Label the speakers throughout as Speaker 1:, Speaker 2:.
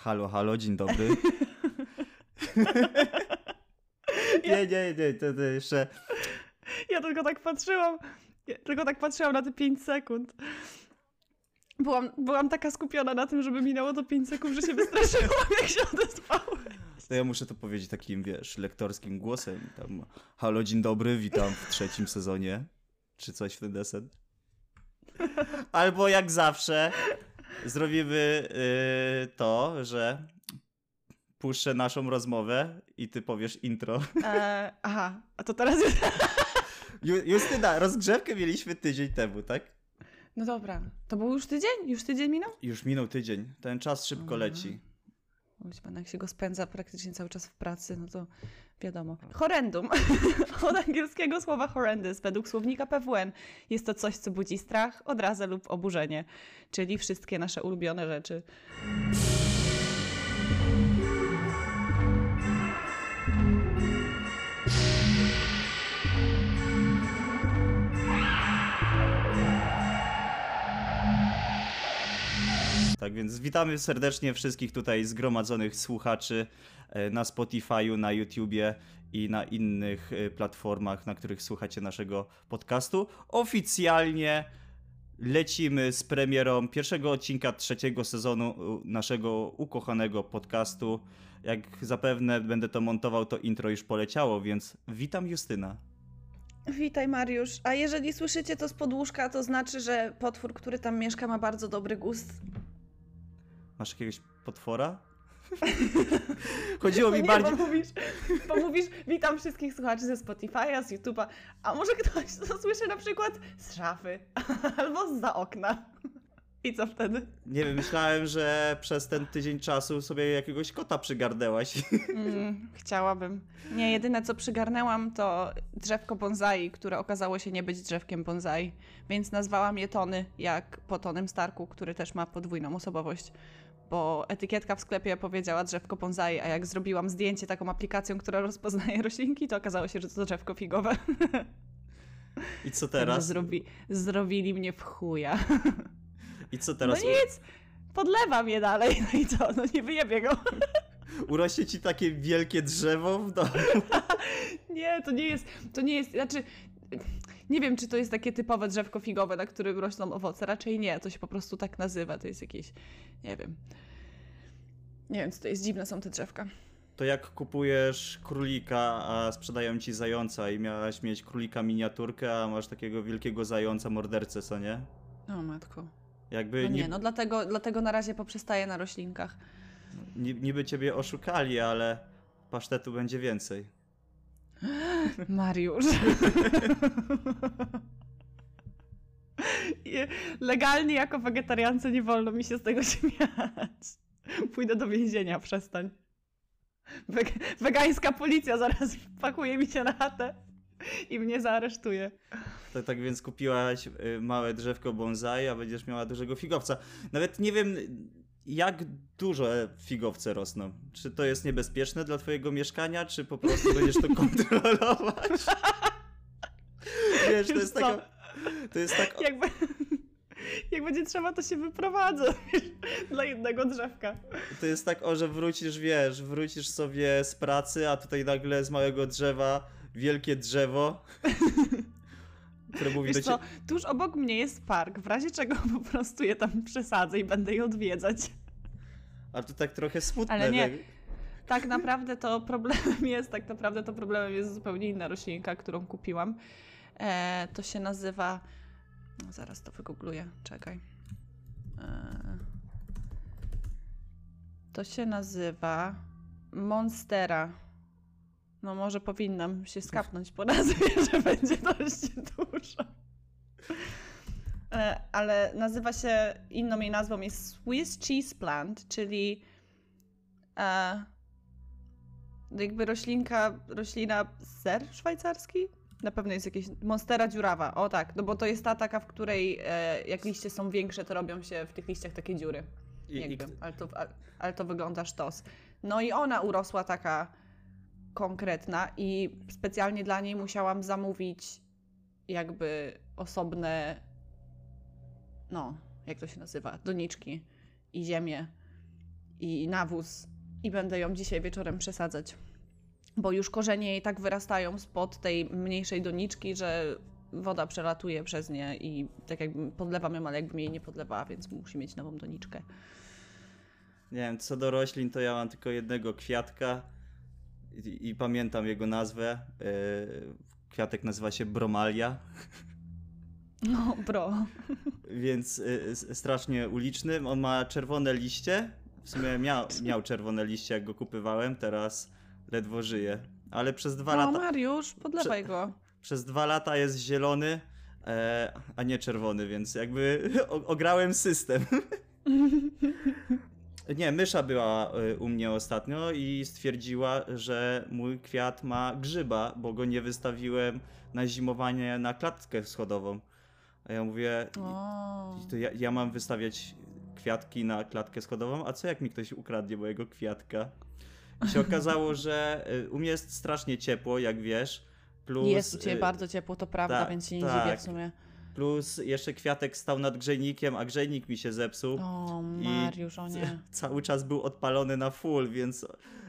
Speaker 1: Halo, halo, dzień dobry. nie, nie, nie, to, to jeszcze...
Speaker 2: Ja tylko tak patrzyłam, ja tylko tak patrzyłam na te 5 sekund. Byłam, byłam taka skupiona na tym, żeby minęło to 5 sekund, że się wystraszyłam, jak się odezwałeś.
Speaker 1: To ja muszę to powiedzieć takim, wiesz, lektorskim głosem. Tam, halo, dzień dobry, witam w trzecim sezonie. Czy coś w ten desen. Albo jak zawsze zrobimy yy, to, że puszczę naszą rozmowę i ty powiesz intro.
Speaker 2: E, aha, a to teraz
Speaker 1: Justyna, rozgrzewkę mieliśmy tydzień temu, tak?
Speaker 2: No dobra, to był już tydzień? Już tydzień minął?
Speaker 1: Już minął tydzień. Ten czas szybko
Speaker 2: Mhm.
Speaker 1: leci.
Speaker 2: Pan jak się go spędza praktycznie cały czas w pracy, no to wiadomo. Horrendum. Od angielskiego słowa horrendous według słownika PWN jest to coś, co budzi strach, odrazę lub oburzenie, czyli wszystkie nasze ulubione rzeczy.
Speaker 1: Tak więc witamy serdecznie wszystkich tutaj zgromadzonych słuchaczy na Spotify'u, na YouTubie i na innych e, platformach, na których słuchacie naszego podcastu. Oficjalnie lecimy z premierą pierwszego odcinka trzeciego sezonu naszego ukochanego podcastu. Jak zapewne będę to montował, to intro już poleciało, więc witam Justyna.
Speaker 2: Witaj Mariusz. A jeżeli słyszycie to z podłóżka, to znaczy, że potwór, który tam mieszka, ma bardzo dobry gust.
Speaker 1: Masz jakiegoś potwora? Chodziło mi
Speaker 2: nie,
Speaker 1: bardziej...
Speaker 2: Bo mówisz, bo mówisz, witam wszystkich słuchaczy ze Spotify'a, z YouTube'a, a może ktoś to słyszy na przykład z szafy albo z za okna. I co wtedy?
Speaker 1: Nie wiem, myślałem, że przez ten tydzień czasu sobie jakiegoś kota przygarnęłaś.
Speaker 2: Mm, chciałabym. Nie, jedyne co przygarnęłam to drzewko bonsai, które okazało się nie być drzewkiem bonsai, więc nazwałam je Tony, jak po Tonym Starku, który też ma podwójną osobowość. Bo etykietka w sklepie powiedziała drzewko bonsai, a jak zrobiłam zdjęcie taką aplikacją, która rozpoznaje roślinki, to okazało się, że to drzewko figowe.
Speaker 1: I co
Speaker 2: Teraz? Zrobi, zrobili mnie w chuja.
Speaker 1: I co teraz?
Speaker 2: No nic, podlewam je dalej, no i co, no nie wyjebię go.
Speaker 1: Urośnie ci takie wielkie drzewo w domu.
Speaker 2: Nie, to nie jest, to nie jest, znaczy, nie wiem, czy to jest takie typowe drzewko figowe, na którym rośną owoce, raczej nie, to się po prostu tak nazywa, to jest jakieś, nie wiem, nie wiem, co to jest, dziwne są te drzewka.
Speaker 1: To jak kupujesz królika, a sprzedają ci zająca i miałaś mieć królika miniaturkę, a masz takiego wielkiego zająca mordercę, co nie?
Speaker 2: O matko.
Speaker 1: Jakby
Speaker 2: No
Speaker 1: ni-
Speaker 2: nie, no dlatego, dlatego na razie poprzestaję na roślinkach.
Speaker 1: ni- niby ciebie oszukali, ale pasztetu będzie więcej.
Speaker 2: Mariusz. Legalnie jako wegetariance nie wolno mi się z tego śmiać. Pójdę do więzienia, przestań. Weg wegańska policja zaraz pakuje mi się na chatę i mnie zaaresztuje.
Speaker 1: To, tak więc kupiłaś y, małe drzewko bonsai, a będziesz miała dużego figowca. Nawet nie wiem, jak dużo figowce rosną. Czy to jest niebezpieczne dla twojego mieszkania, czy po prostu będziesz to kontrolować? Wiesz, to jest taka... To jest tak...
Speaker 2: Jak, będzie trzeba, to się wyprowadzę dla jednego drzewka.
Speaker 1: To jest tak, o, że wrócisz, wiesz, wrócisz sobie z pracy, a tutaj nagle z małego drzewa wielkie drzewo, które mówi
Speaker 2: Wiesz
Speaker 1: do
Speaker 2: co,
Speaker 1: ciebie...
Speaker 2: tuż obok mnie jest park, w razie czego po prostu je tam przesadzę i będę je odwiedzać.
Speaker 1: A to tak trochę smutne.
Speaker 2: Ale nie.
Speaker 1: tak?
Speaker 2: Tak naprawdę to problemem jest, tak naprawdę to problemem jest zupełnie inna roślinka, którą kupiłam. E, to się nazywa. No, zaraz to wygoogluję, czekaj. E, to się nazywa Monstera. No może powinnam się skapnąć po nazwie, że będzie dość dużo. E, ale nazywa się, inną jej nazwą jest Swiss Cheese Plant, czyli e, jakby roślinka, roślina ser szwajcarski? Na pewno jest jakieś monstera dziurawa. O tak, no bo to jest ta taka, w której e, jak liście są większe, to robią się w tych liściach takie dziury.
Speaker 1: I, i,
Speaker 2: Jakby, ale, to, ale, ale to wygląda sztos. No i ona urosła taka konkretna i specjalnie dla niej musiałam zamówić jakby osobne, no, jak to się nazywa, doniczki i ziemię. i nawóz i będę ją dzisiaj wieczorem przesadzać. Bo już korzenie jej tak wyrastają spod tej mniejszej doniczki, że woda przelatuje przez nie i tak jakby podlewam ją, ale jakbym jej nie podlewała, więc musi mieć nową doniczkę.
Speaker 1: Nie wiem, co do roślin, to ja mam tylko jednego kwiatka i, i pamiętam jego nazwę. Yy, kwiatek nazywa się bromalia,
Speaker 2: No, bro.
Speaker 1: więc s- strasznie uliczny. On ma czerwone liście. W sumie miał, miał czerwone liście, jak go kupywałem, teraz ledwo żyje. Ale przez dwa
Speaker 2: No,
Speaker 1: lata.
Speaker 2: Mariusz, podlewaj go.
Speaker 1: Przez dwa lata jest zielony, e, a nie czerwony, więc jakby ograłem system. Nie, mysza była e, u mnie ostatnio i stwierdziła, że mój kwiat ma grzyba, bo go nie wystawiłem na zimowanie na klatkę schodową. A ja mówię, ja, ja mam wystawiać kwiatki na klatkę schodową, a co jak mi ktoś ukradnie mojego kwiatka? I się okazało, że e, u mnie jest strasznie ciepło, jak wiesz. Plus,
Speaker 2: Jest u ciebie
Speaker 1: e,
Speaker 2: bardzo ciepło, to prawda,
Speaker 1: tak,
Speaker 2: więc się nie
Speaker 1: tak.
Speaker 2: dziwię w sumie.
Speaker 1: Plus jeszcze kwiatek stał nad grzejnikiem, a grzejnik mi się zepsuł.
Speaker 2: O,
Speaker 1: I
Speaker 2: Mariusz, o nie.
Speaker 1: Cały czas był odpalony na full, więc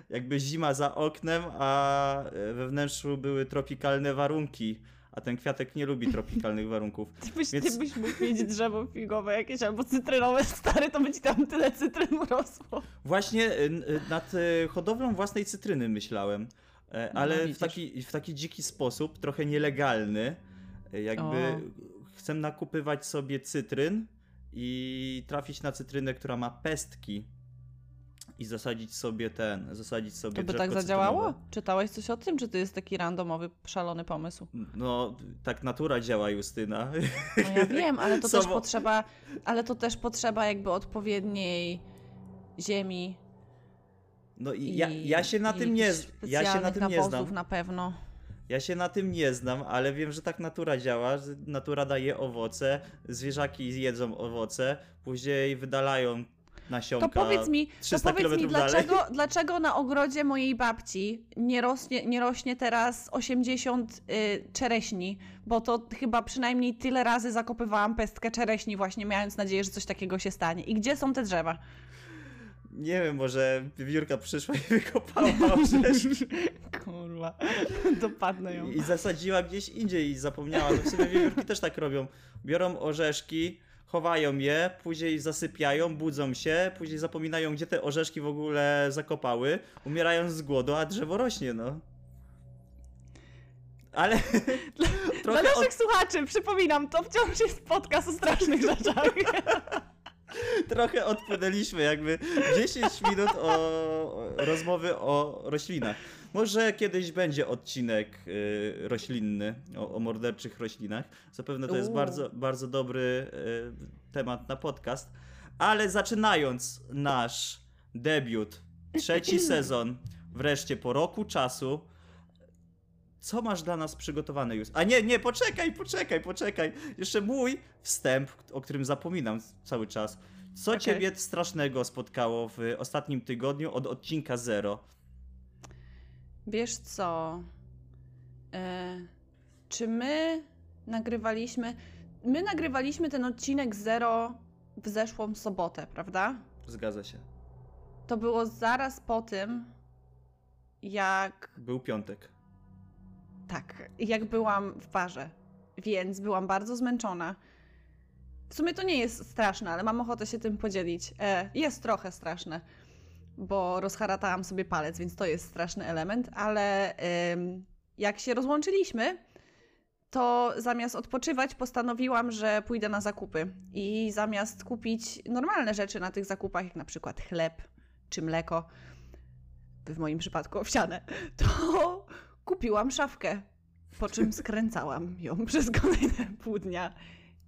Speaker 1: jakby zima za oknem, a we wnętrzu były tropikalne warunki. A ten kwiatek nie lubi tropikalnych warunków.
Speaker 2: Ty byś,
Speaker 1: Więc-
Speaker 2: ty byś mógł mieć drzewo figowe jakieś albo cytrynowe stary, to by ci tam tyle cytryn rosło.
Speaker 1: Właśnie y, y, nad hodowlą własnej cytryny myślałem, e,
Speaker 2: No,
Speaker 1: ale w
Speaker 2: widzisz.
Speaker 1: taki, w taki dziki sposób, trochę nielegalny. E, Jakby
Speaker 2: O.
Speaker 1: chcę nakupywać sobie cytryn i trafić na cytrynę, która ma pestki i zasadzić sobie ten, zasadzić sobie
Speaker 2: To by tak zadziałało?
Speaker 1: cytrynowe.
Speaker 2: Czytałeś coś o tym, czy to jest taki randomowy, szalony pomysł?
Speaker 1: No, tak natura działa, Justyna.
Speaker 2: No ja wiem, ale to też
Speaker 1: Samo-
Speaker 2: potrzeba, ale to też potrzeba jakby odpowiedniej ziemi
Speaker 1: No i ja, ja się na tym nie, ja się na tym nie znam.
Speaker 2: na pewno.
Speaker 1: Ja się na tym nie znam, ale wiem, że tak natura działa, że natura daje owoce, zwierzaki jedzą owoce, później wydalają nasionka.
Speaker 2: To powiedz mi, to
Speaker 1: 300
Speaker 2: powiedz mi
Speaker 1: dalej.
Speaker 2: dlaczego, dlaczego na ogrodzie mojej babci nie rośnie, nie rośnie teraz 80 y, czereśni, bo to chyba przynajmniej tyle razy zakopywałam pestkę czereśni właśnie, mając nadzieję, że coś takiego się stanie. I gdzie są te drzewa?
Speaker 1: Nie wiem, może wiewiórka przyszła i wykopała orzeszki
Speaker 2: Kurwa, dopadnę ją.
Speaker 1: i zasadziła gdzieś indziej i zapomniała. No w sumie wiewiórki też tak robią. Biorą orzeszki, chowają je, później zasypiają, budzą się, później zapominają, gdzie te orzeszki w ogóle zakopały, umierają z głodu, a drzewo rośnie, no. Ale
Speaker 2: Dla
Speaker 1: trochę
Speaker 2: naszych słuchaczy, przypominam, to wciąż jest podcast o strasznych rzeczach.
Speaker 1: Trochę odpłynęliśmy, jakby 10 minut o, rozmowy o roślinach. Może kiedyś będzie odcinek y, roślinny o, o morderczych roślinach. Zapewne to jest
Speaker 2: Uuu.
Speaker 1: bardzo, bardzo dobry y, temat na podcast. Ale zaczynając nasz debiut, trzeci sezon, wreszcie po roku czasu, co masz dla nas przygotowane już? A nie, nie, poczekaj, poczekaj, poczekaj. Jeszcze mój wstęp, o którym zapominam cały czas. Co
Speaker 2: Okej.
Speaker 1: ciebie strasznego spotkało w ostatnim tygodniu od odcinka zero?
Speaker 2: Wiesz co? E, czy my nagrywaliśmy. My nagrywaliśmy ten odcinek Zero w zeszłą sobotę, prawda?
Speaker 1: Zgadza się.
Speaker 2: To było zaraz po tym, jak.
Speaker 1: Był piątek.
Speaker 2: Tak, jak byłam w parze. Więc byłam bardzo zmęczona. W sumie to nie jest straszne, ale mam ochotę się tym podzielić. E, jest trochę straszne, bo rozharatałam sobie palec, więc to jest straszny element, ale em, jak się rozłączyliśmy, to zamiast odpoczywać, postanowiłam, że pójdę na zakupy. I zamiast kupić normalne rzeczy na tych zakupach, jak na przykład chleb czy mleko, w moim przypadku owsiane, to kupiłam szafkę. Po czym skręcałam ją przez kolejne pół dnia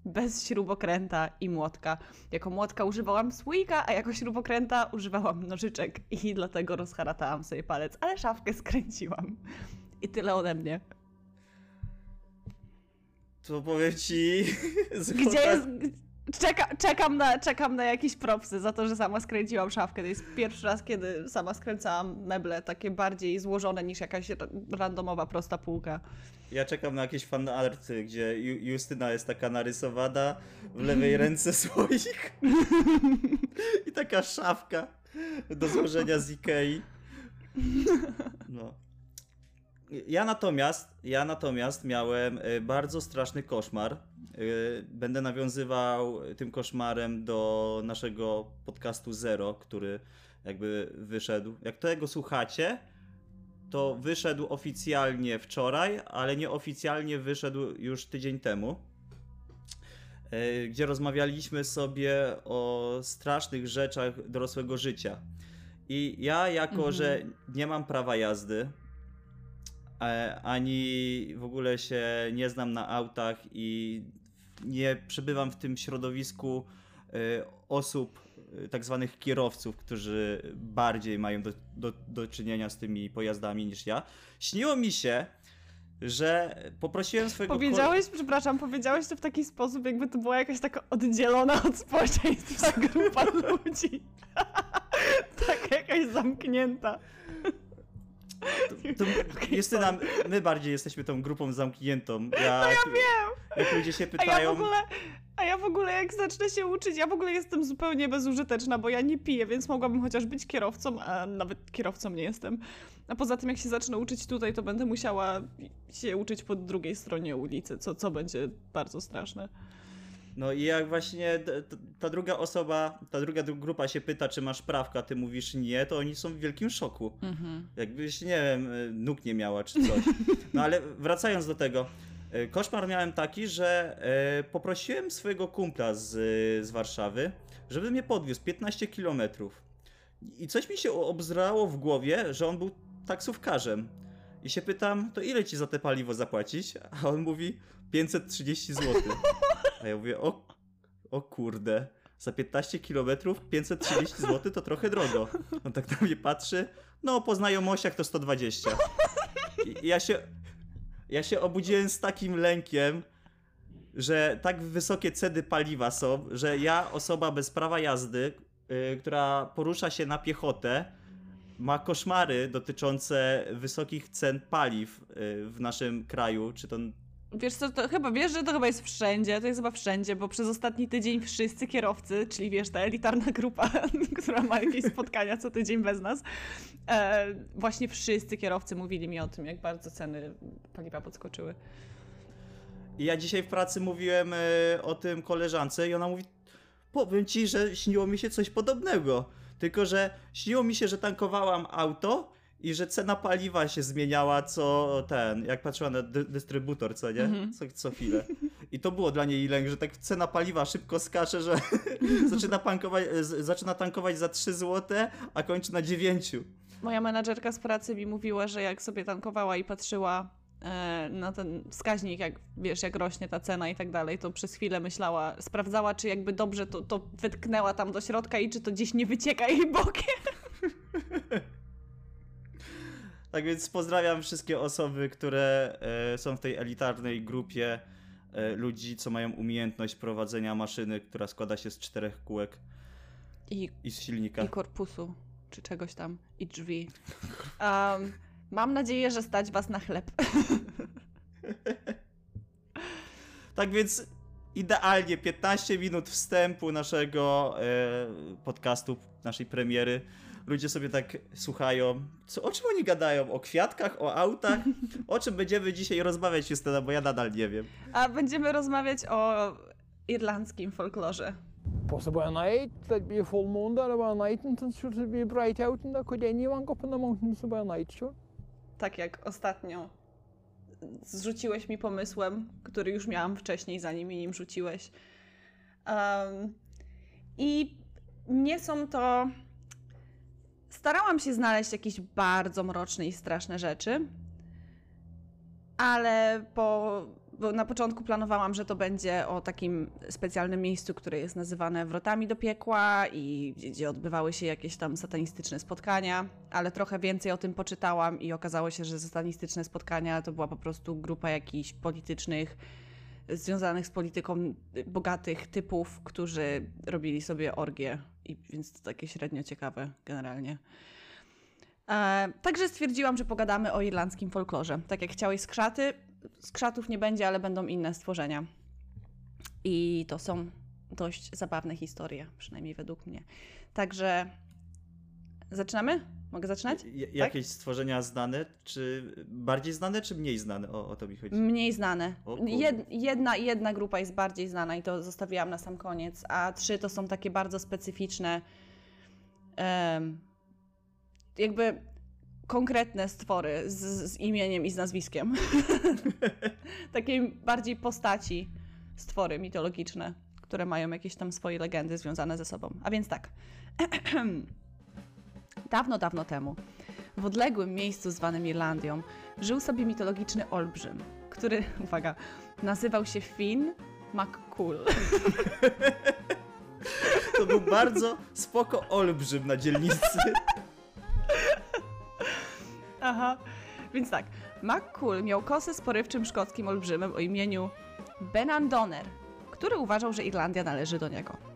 Speaker 2: bez śrubokręta i młotka. Jako młotka używałam słoika, a jako śrubokręta używałam nożyczek i dlatego rozharatałam sobie palec, ale szafkę skręciłam. I tyle ode mnie.
Speaker 1: To powiem ci.
Speaker 2: Gdzie jest... Czeka, czekam, na, czekam na jakieś propsy za to, że sama skręciłam szafkę. To jest pierwszy raz, kiedy sama skręcałam meble takie bardziej złożone niż jakaś ra- randomowa, prosta półka.
Speaker 1: ja czekam na jakieś fanarty, gdzie Ju- Justyna jest taka narysowana, w lewej ręce słoik i taka szafka do złożenia z Ikei. No. Ja natomiast, ja natomiast miałem y, bardzo straszny koszmar. Y, Będę nawiązywał tym koszmarem do naszego podcastu Zero, który jakby wyszedł. Jak tego słuchacie, to wyszedł oficjalnie wczoraj, ale nieoficjalnie wyszedł już tydzień temu. y, Gdzie rozmawialiśmy sobie o strasznych rzeczach dorosłego życia. I ja, jako
Speaker 2: Mhm.
Speaker 1: że nie mam prawa jazdy, e, ani w ogóle się nie znam na autach i nie przebywam w tym środowisku e, osób, e, tak zwanych kierowców, którzy bardziej mają do, do, do czynienia z tymi pojazdami niż ja. Śniło mi się, że poprosiłem swojego
Speaker 2: Powiedziałeś, przepraszam, powiedziałeś to w taki sposób, jakby to była jakaś taka oddzielona od społeczeństwa grupa ludzi. taka jakaś zamknięta.
Speaker 1: To, Justyna, my bardziej jesteśmy tą grupą zamkniętą. Ja, no ja wiem! Jak ludzie się
Speaker 2: A ja,
Speaker 1: pytają...
Speaker 2: w ogóle, a ja w ogóle jak zacznę się uczyć, ja w ogóle jestem zupełnie bezużyteczna, bo ja nie piję, więc mogłabym chociaż być kierowcą, a nawet kierowcą nie jestem. A poza tym jak się zacznę uczyć tutaj, to będę musiała się uczyć po drugiej stronie ulicy, co, co będzie bardzo straszne.
Speaker 1: No i jak właśnie ta druga osoba, ta druga dru- grupa się pyta, czy masz prawka, ty mówisz nie, to oni są w wielkim szoku.
Speaker 2: Mhm.
Speaker 1: Jakbyś, nie wiem, y, nóg nie miała czy coś. No ale wracając do tego. y, Koszmar miałem taki, że y, poprosiłem swojego kumpla z, z Warszawy, żeby mnie podwiózł 15 kilometrów. I coś mi się obzrało w głowie, że on był taksówkarzem. I się pytam, to ile ci za te paliwo zapłacić? A on mówi 530 zł. A ja mówię, o, o kurde, za 15 kilometrów 530 zł to trochę drogo. On tak na mnie patrzy, no po znajomościach to 120. I ja się, ja się obudziłem z takim lękiem, że tak wysokie ceny paliwa są, że ja, osoba bez prawa jazdy, y, która porusza się na piechotę, ma koszmary dotyczące wysokich cen paliw y, w naszym kraju, czy to
Speaker 2: Wiesz co, to chyba, wiesz, że to chyba jest wszędzie, to jest chyba wszędzie, bo przez ostatni tydzień wszyscy kierowcy, czyli wiesz, ta elitarna grupa, która ma jakieś spotkania co tydzień bez nas, e, właśnie wszyscy kierowcy mówili mi o tym, jak bardzo ceny paliwa podskoczyły.
Speaker 1: I ja dzisiaj w pracy mówiłem e, o tym koleżance i ona mówi, powiem ci, że śniło mi się coś podobnego. Tylko, że śniło mi się, że tankowałam auto i że cena paliwa się zmieniała co ten, jak patrzyła na dy dystrybutor, co nie?
Speaker 2: Mhm.
Speaker 1: Co, co chwilę. I to było dla niej lęk, że tak cena paliwa szybko skacze, że zaczyna, tankować, z- zaczyna tankować za 3 zł, a kończy na 9.
Speaker 2: Moja menadżerka z pracy mi mówiła, że jak sobie tankowała i patrzyła e, na ten wskaźnik, jak wiesz, jak rośnie ta cena i tak dalej, to przez chwilę myślała, sprawdzała, czy jakby dobrze to, to wytknęła tam do środka i czy to gdzieś nie wycieka jej bokiem.
Speaker 1: Tak więc pozdrawiam wszystkie osoby, które e, są w tej elitarnej grupie e, ludzi, co mają umiejętność prowadzenia maszyny, która składa się z czterech kółek
Speaker 2: I
Speaker 1: i z silnika.
Speaker 2: i korpusu, czy czegoś tam, i drzwi. Um, mam nadzieję, że stać was na chleb.
Speaker 1: Tak więc idealnie 15 minut wstępu naszego e, podcastu, naszej premiery. Ludzie sobie tak słuchają. Co, o czym oni gadają? O kwiatkach, o autach? O czym będziemy dzisiaj rozmawiać, Justyna, bo ja nadal nie wiem.
Speaker 2: A będziemy rozmawiać o irlandzkim folklorze.
Speaker 3: Possibly a night, there'd be a full moon there about a night, and it be bright out, and there could anyone go up in the mountains about a night, sure?
Speaker 2: Tak jak ostatnio zrzuciłeś mi pomysłem, który już miałam wcześniej, zanim mi nim rzuciłeś. Um, I nie są to. Starałam się znaleźć jakieś bardzo mroczne i straszne rzeczy, ale po, na początku planowałam, że to będzie o takim specjalnym miejscu, które jest nazywane wrotami do piekła i gdzie odbywały się jakieś tam satanistyczne spotkania, ale trochę więcej o tym poczytałam i okazało się, że satanistyczne spotkania to była po prostu grupa jakichś politycznych, związanych z polityką bogatych typów, którzy robili sobie orgie, i więc to takie średnio ciekawe generalnie. E, także stwierdziłam, że pogadamy o irlandzkim folklorze. Tak jak chciałeś skrzaty, skrzatów nie będzie, ale będą inne stworzenia. I to są dość zabawne historie, przynajmniej według mnie. Także zaczynamy? Mogę zaczynać?
Speaker 1: J- jakieś stworzenia znane, czy bardziej znane, czy mniej znane? O, o to mi chodzi.
Speaker 2: Mniej znane. Jed, jedna, jedna grupa jest bardziej znana i to zostawiłam na sam koniec, a trzy to są takie bardzo specyficzne, em, jakby konkretne stwory z, z imieniem i z nazwiskiem. Takiej bardziej postaci stwory mitologiczne, które mają jakieś tam swoje legendy związane ze sobą. A więc tak. Dawno, dawno temu, w odległym miejscu zwanym Irlandią, żył sobie mitologiczny olbrzym, który, uwaga, nazywał się Finn McCool.
Speaker 1: To był bardzo spoko olbrzym na dzielnicy.
Speaker 2: Aha, więc tak, McCool miał kosę z porywczym szkockim olbrzymem o imieniu Benandoner, który uważał, że Irlandia należy do niego.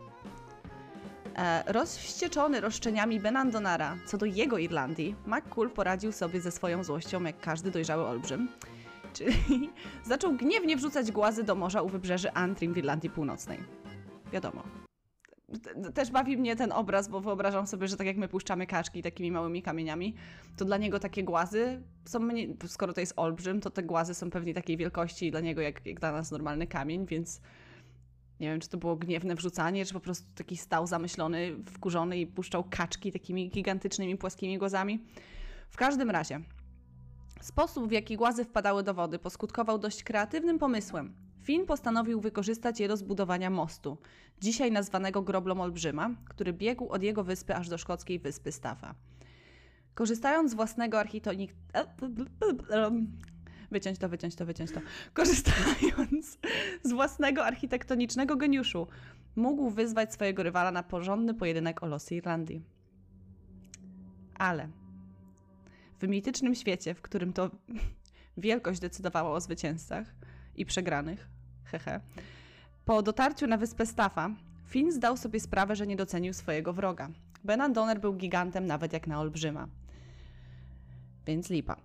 Speaker 2: E, rozwścieczony roszczeniami Benandonara co do jego Irlandii, McCool poradził sobie ze swoją złością jak każdy dojrzały olbrzym, czyli zaczął gniewnie wrzucać głazy do morza u wybrzeży Antrim w Irlandii Północnej. Wiadomo. Te- Też bawi mnie ten obraz, bo wyobrażam sobie, że tak jak my puszczamy kaczki takimi małymi kamieniami, to dla niego takie głazy są mniej, skoro to jest olbrzym, to te głazy są pewnie takiej wielkości dla niego jak, jak dla nas normalny kamień, więc nie wiem, czy to było gniewne wrzucanie, czy po prostu taki stał zamyślony, wkurzony i puszczał kaczki takimi gigantycznymi, płaskimi głazami. W każdym razie, sposób w jaki głazy wpadały do wody poskutkował dość kreatywnym pomysłem. Finn postanowił wykorzystać je do zbudowania mostu, dzisiaj nazwanego groblą olbrzyma, który biegł od jego wyspy aż do szkockiej wyspy Staffa. Korzystając z własnego architonik... Wyciąć to, wyciąć to, wyciąć to. Korzystając z własnego architektonicznego geniuszu, mógł wyzwać swojego rywala na porządny pojedynek o losy Irlandii. Ale w mitycznym świecie, w którym to wielkość decydowała o zwycięzcach i przegranych, hehe, po dotarciu na wyspę Staffa, Finn zdał sobie sprawę, że nie docenił swojego wroga. Benandoner był gigantem nawet jak na olbrzyma. Więc lipa.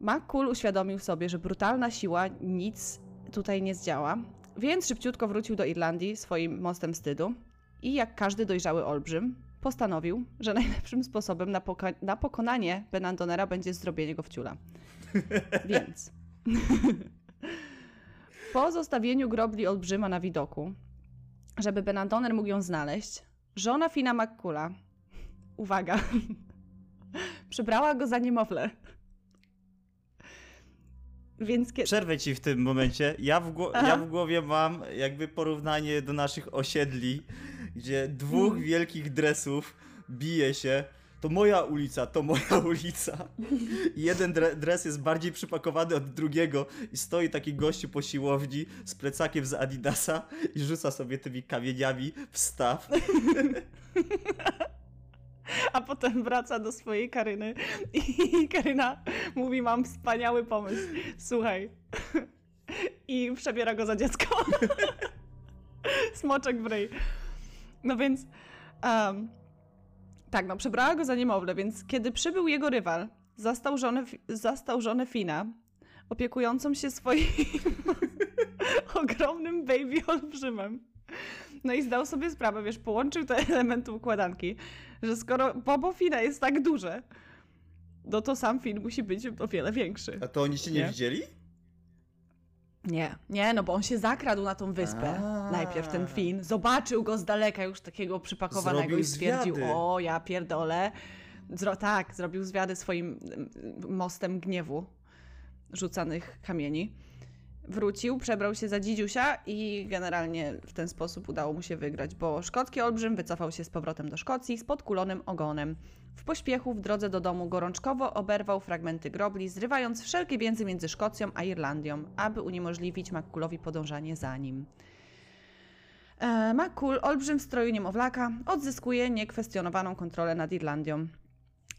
Speaker 2: McCool uświadomił sobie, że brutalna siła nic tutaj nie zdziała, więc szybciutko wrócił do Irlandii swoim mostem wstydu i jak każdy dojrzały olbrzym, postanowił, że najlepszym sposobem na, poka- na pokonanie Benandonera będzie zrobienie go w ciula. Więc po zostawieniu grobli olbrzyma na widoku, żeby Benandoner mógł ją znaleźć, żona Fina McCoola, uwaga, przybrała go za niemowlę. Więc kiedy...
Speaker 1: Przerwę ci w tym momencie. Ja w, gło- ja w głowie mam jakby porównanie do naszych osiedli, gdzie dwóch
Speaker 2: Mm.
Speaker 1: wielkich dresów bije się. To moja ulica, to moja ulica. I jeden dre- dres jest bardziej przypakowany od drugiego i stoi taki gościu po siłowni z plecakiem z Adidasa i rzuca sobie tymi kamieniami w staw.
Speaker 2: A potem wraca do swojej Karyny i Karyna mówi, mam wspaniały pomysł, słuchaj. I przebiera go za dziecko. Smoczek w ryj. No więc, em, tak, no przebrała go za niemowlę, więc kiedy przybył jego rywal, zastał żonę, zastał żonę Fina, opiekującą się swoim ogromnym baby olbrzymem. No i zdał sobie sprawę, wiesz, połączył te elementy układanki, że skoro Bobo Fina jest tak duże, no to sam Fin musi być o wiele większy.
Speaker 1: A to oni się nie,
Speaker 2: Nie.
Speaker 1: widzieli?
Speaker 2: Nie, nie, no bo on się zakradł na tą wyspę.
Speaker 1: A.
Speaker 2: Najpierw ten Fin, zobaczył go z daleka już takiego przypakowanego
Speaker 1: Zrobił
Speaker 2: i stwierdził,
Speaker 1: zwiady.
Speaker 2: o ja pierdolę. Zro, tak, zrobił zwiady swoim mm, mostem gniewu rzucanych kamieni. Wrócił, przebrał się za dzidziusia i generalnie w ten sposób udało mu się wygrać, bo szkocki olbrzym wycofał się z powrotem do Szkocji z podkulonym ogonem. W pośpiechu w drodze do domu gorączkowo oberwał fragmenty grobli, zrywając wszelkie więzy między Szkocją a Irlandią, aby uniemożliwić McCoolowi podążanie za nim. E, olbrzym w stroju niemowlaka, odzyskuje niekwestionowaną kontrolę nad Irlandią.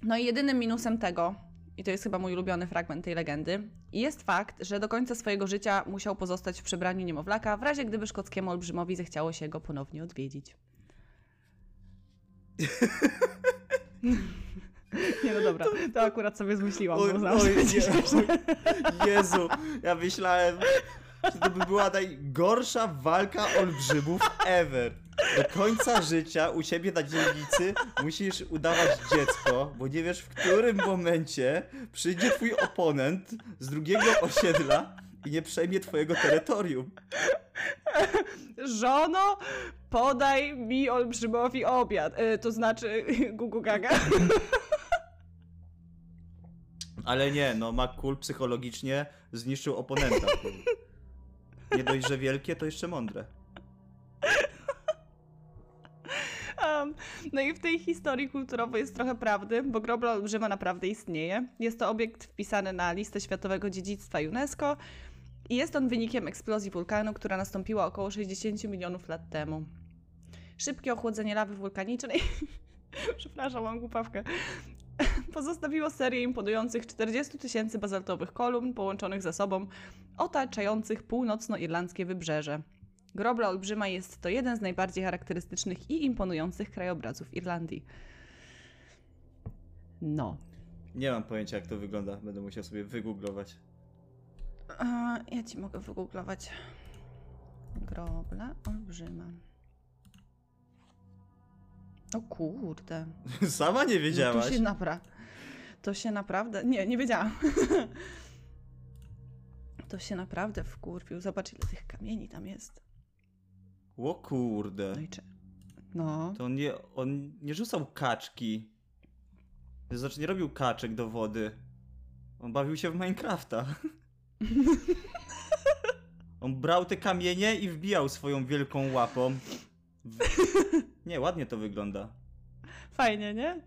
Speaker 2: No i jedynym minusem tego, i to jest chyba mój ulubiony fragment tej legendy, jest fakt, że do końca swojego życia musiał pozostać w przebraniu niemowlaka, w razie gdyby szkockiemu olbrzymowi zechciało się go ponownie odwiedzić. Nie no dobra, to akurat sobie zmyśliłam.
Speaker 1: Oj,
Speaker 2: bo
Speaker 1: oj, oj, Jezu, ja myślałem, że to by była najgorsza walka olbrzymów ever. Do końca życia u siebie na dzielnicy musisz udawać dziecko, bo nie wiesz w którym momencie przyjdzie twój oponent z drugiego osiedla i nie przejmie twojego terytorium.
Speaker 2: Żono, podaj mi olbrzymowi obiad. Y, to znaczy gugu gaga.
Speaker 1: Ale nie, no McCool psychologicznie zniszczył oponenta. Nie dość, że wielkie, to jeszcze mądre.
Speaker 2: Um, no i w tej historii kulturowej jest trochę prawdy, bo grobla olbrzyma naprawdę istnieje. Jest to obiekt wpisany na listę Światowego Dziedzictwa UNESCO i jest on wynikiem eksplozji wulkanu, która nastąpiła około 60 milionów lat temu. Szybkie ochłodzenie lawy wulkanicznej, przepraszam, mam głupawkę, pozostawiło serię imponujących 40 tysięcy bazaltowych kolumn połączonych ze sobą, otaczających północnoirlandzkie wybrzeże. Grobla olbrzyma jest to jeden z najbardziej charakterystycznych i imponujących krajobrazów Irlandii. No.
Speaker 1: Nie mam pojęcia, jak to wygląda. Będę musiał sobie wygooglować.
Speaker 2: A, ja ci mogę wygooglować. Grobla olbrzyma. O kurde.
Speaker 1: Sama nie
Speaker 2: No
Speaker 1: wiedziałaś.
Speaker 2: to się napra... To się naprawdę... Nie, nie wiedziałam. to się naprawdę wkurwił. Zobacz, ile tych kamieni tam jest.
Speaker 1: O kurde.
Speaker 2: No i czy... No.
Speaker 1: To on nie, on nie rzucał kaczki. To znaczy nie robił kaczek do wody. On bawił się w Minecrafta. On brał te kamienie i wbijał swoją wielką łapą. W... Nie, ładnie to wygląda.
Speaker 2: Fajnie, nie?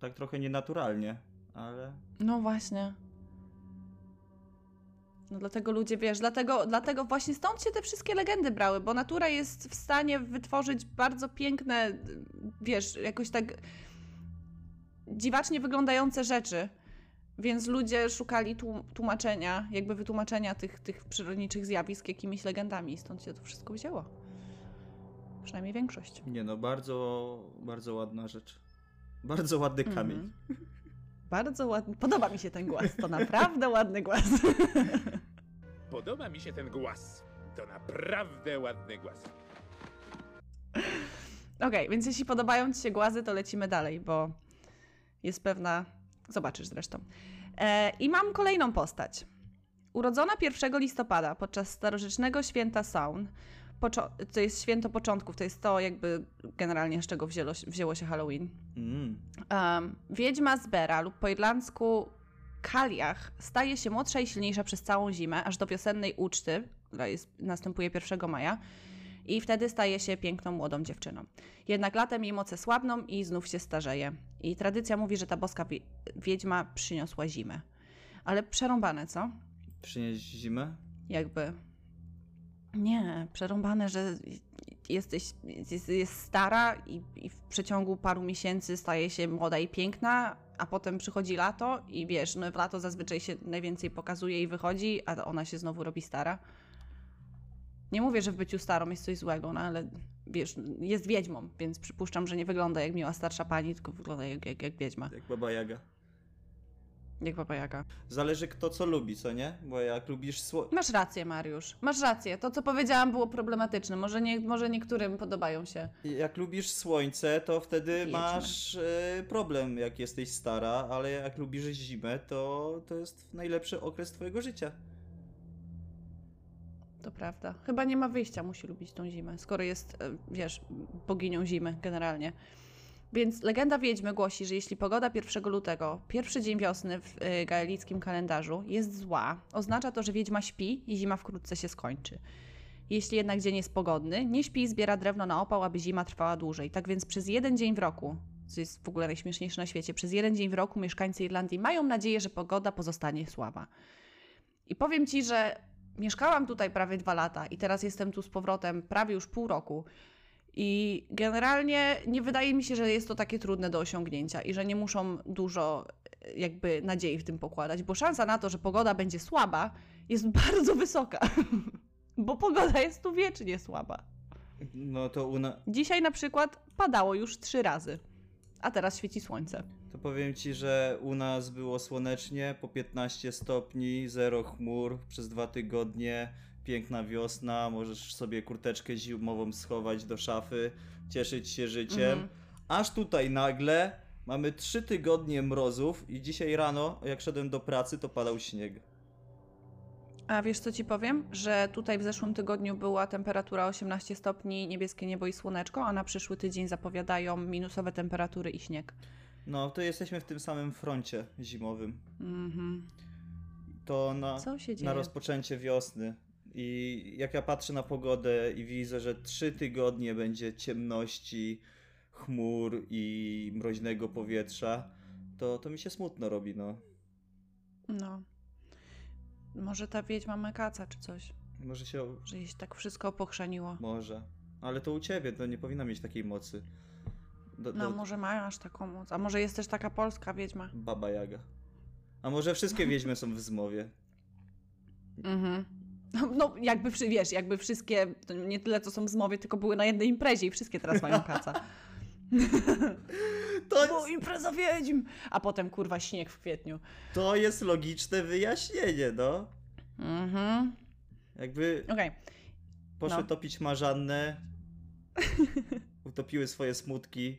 Speaker 1: Tak trochę nienaturalnie, ale...
Speaker 2: No właśnie. No dlatego ludzie, wiesz, dlatego, dlatego właśnie stąd się te wszystkie legendy brały, bo natura jest w stanie wytworzyć bardzo piękne, wiesz, jakoś tak dziwacznie wyglądające rzeczy. Więc ludzie szukali tłum- tłumaczenia, jakby wytłumaczenia tych, tych przyrodniczych zjawisk jakimiś legendami. Stąd się to wszystko wzięło. Przynajmniej większość.
Speaker 1: Nie no, bardzo, bardzo ładna rzecz. Bardzo ładny kamień.
Speaker 2: Mhm. Bardzo ładny. Podoba mi się ten głos. To naprawdę ładny głos.
Speaker 4: Podoba mi się ten głaz. To naprawdę ładny głaz.
Speaker 2: Okej, więc jeśli podobają Ci się głazy, to lecimy dalej, bo jest pewna. Zobaczysz zresztą. E, I mam kolejną postać. Urodzona 1 listopada podczas starożytnego święta Saun, to jest święto początków, to jest to jakby generalnie z czego wzięło, wzięło się Halloween.
Speaker 1: Mm.
Speaker 2: Um, wiedźma z Bera lub po irlandzku Kaliach staje się młodsza i silniejsza przez całą zimę, aż do wiosennej uczty, która jest, następuje 1 maja. I wtedy staje się piękną, młodą dziewczyną. Jednak latem jej moce słabną i znów się starzeje. I tradycja mówi, że ta boska wie- wiedźma przyniosła zimę. Ale przerąbane, co?
Speaker 1: Przynieść zimę?
Speaker 2: Jakby. Nie, przerąbane, że jesteś, jest, jest stara i, i w przeciągu paru miesięcy staje się młoda i piękna, a potem przychodzi lato i wiesz, no w lato zazwyczaj się najwięcej pokazuje i wychodzi, a ona się znowu robi stara. Nie mówię, że w byciu starą jest coś złego, no ale wiesz, jest wiedźmą, więc przypuszczam, że nie wygląda jak miła starsza pani, tylko wygląda jak, jak, jak wiedźma,
Speaker 1: Jak Baba Jaga.
Speaker 2: Jak Baba Jaga.
Speaker 1: Zależy kto co lubi, co nie? Bo jak lubisz sło...
Speaker 2: Masz rację, Mariusz. Masz rację. To, co powiedziałam, było problematyczne. Może, nie, może niektórym podobają się.
Speaker 1: Jak lubisz słońce, to wtedy
Speaker 2: Wiedźmy.
Speaker 1: masz e, problem, jak jesteś stara, ale jak lubisz zimę, to, to jest najlepszy okres twojego życia.
Speaker 2: To prawda. Chyba nie ma wyjścia, musi lubić tą zimę, skoro jest, e, wiesz, boginią zimy generalnie. Więc legenda wiedźmy głosi, że jeśli pogoda 1 lutego, pierwszy dzień wiosny w e, gaelickim kalendarzu, jest zła, oznacza to, że wiedźma śpi i zima wkrótce się skończy. Jeśli jednak dzień jest pogodny, nie śpi i zbiera drewno na opał, aby zima trwała dłużej. Tak więc przez jeden dzień w roku, co jest w ogóle najśmieszniejsze na świecie, przez jeden dzień w roku mieszkańcy Irlandii mają nadzieję, że pogoda pozostanie słaba. I powiem ci, że mieszkałam tutaj prawie dwa lata i teraz jestem tu z powrotem prawie już pół roku. I generalnie nie wydaje mi się, że jest to takie trudne do osiągnięcia i że nie muszą dużo e, jakby nadziei w tym pokładać, bo szansa na to, że pogoda będzie słaba, jest bardzo wysoka. bo pogoda jest tu wiecznie słaba.
Speaker 1: No to u na...
Speaker 2: Dzisiaj na przykład padało już trzy razy. A teraz świeci słońce.
Speaker 1: To powiem ci, że u nas było słonecznie, po 15 stopni, zero chmur przez dwa tygodnie, piękna wiosna, możesz sobie kurteczkę zimową schować do szafy, cieszyć się życiem.
Speaker 2: Mhm.
Speaker 1: Aż tutaj nagle mamy trzy tygodnie mrozów i dzisiaj rano, jak szedłem do pracy, to padał śnieg.
Speaker 2: A wiesz co ci powiem? Że tutaj w zeszłym tygodniu była temperatura 18 stopni, niebieskie niebo i słoneczko, a na przyszły tydzień zapowiadają minusowe temperatury i śnieg.
Speaker 1: No, to jesteśmy w tym samym froncie zimowym.
Speaker 2: Mhm.
Speaker 1: To na, na rozpoczęcie wiosny. I jak ja patrzę na pogodę i widzę, że trzy tygodnie będzie ciemności, chmur i mroźnego powietrza, to, to mi się smutno robi, no.
Speaker 2: No. Może ta wiedźma mekaca czy coś,
Speaker 1: Może się.
Speaker 2: że jej się tak wszystko pochrzaniło.
Speaker 1: Może. Ale to u ciebie, to nie powinna mieć takiej mocy. Do,
Speaker 2: No,
Speaker 1: do-
Speaker 2: może mają aż taką moc. A może jest też taka polska wiedźma?
Speaker 1: Baba Jaga. A może wszystkie wiedźmy są w zmowie?
Speaker 2: Mhm. No, jakby, wiesz, jakby wszystkie, nie tyle co są w zmowie, tylko były na jednej imprezie i wszystkie teraz mają kaca.
Speaker 1: To
Speaker 2: Bo
Speaker 1: jest,
Speaker 2: impreza wiedźm! A potem, kurwa, śnieg w kwietniu.
Speaker 1: to jest logiczne wyjaśnienie, no.
Speaker 2: Mhm.
Speaker 1: Jakby
Speaker 2: Okej.
Speaker 1: poszły
Speaker 2: No.
Speaker 1: topić marzannę, utopiły swoje smutki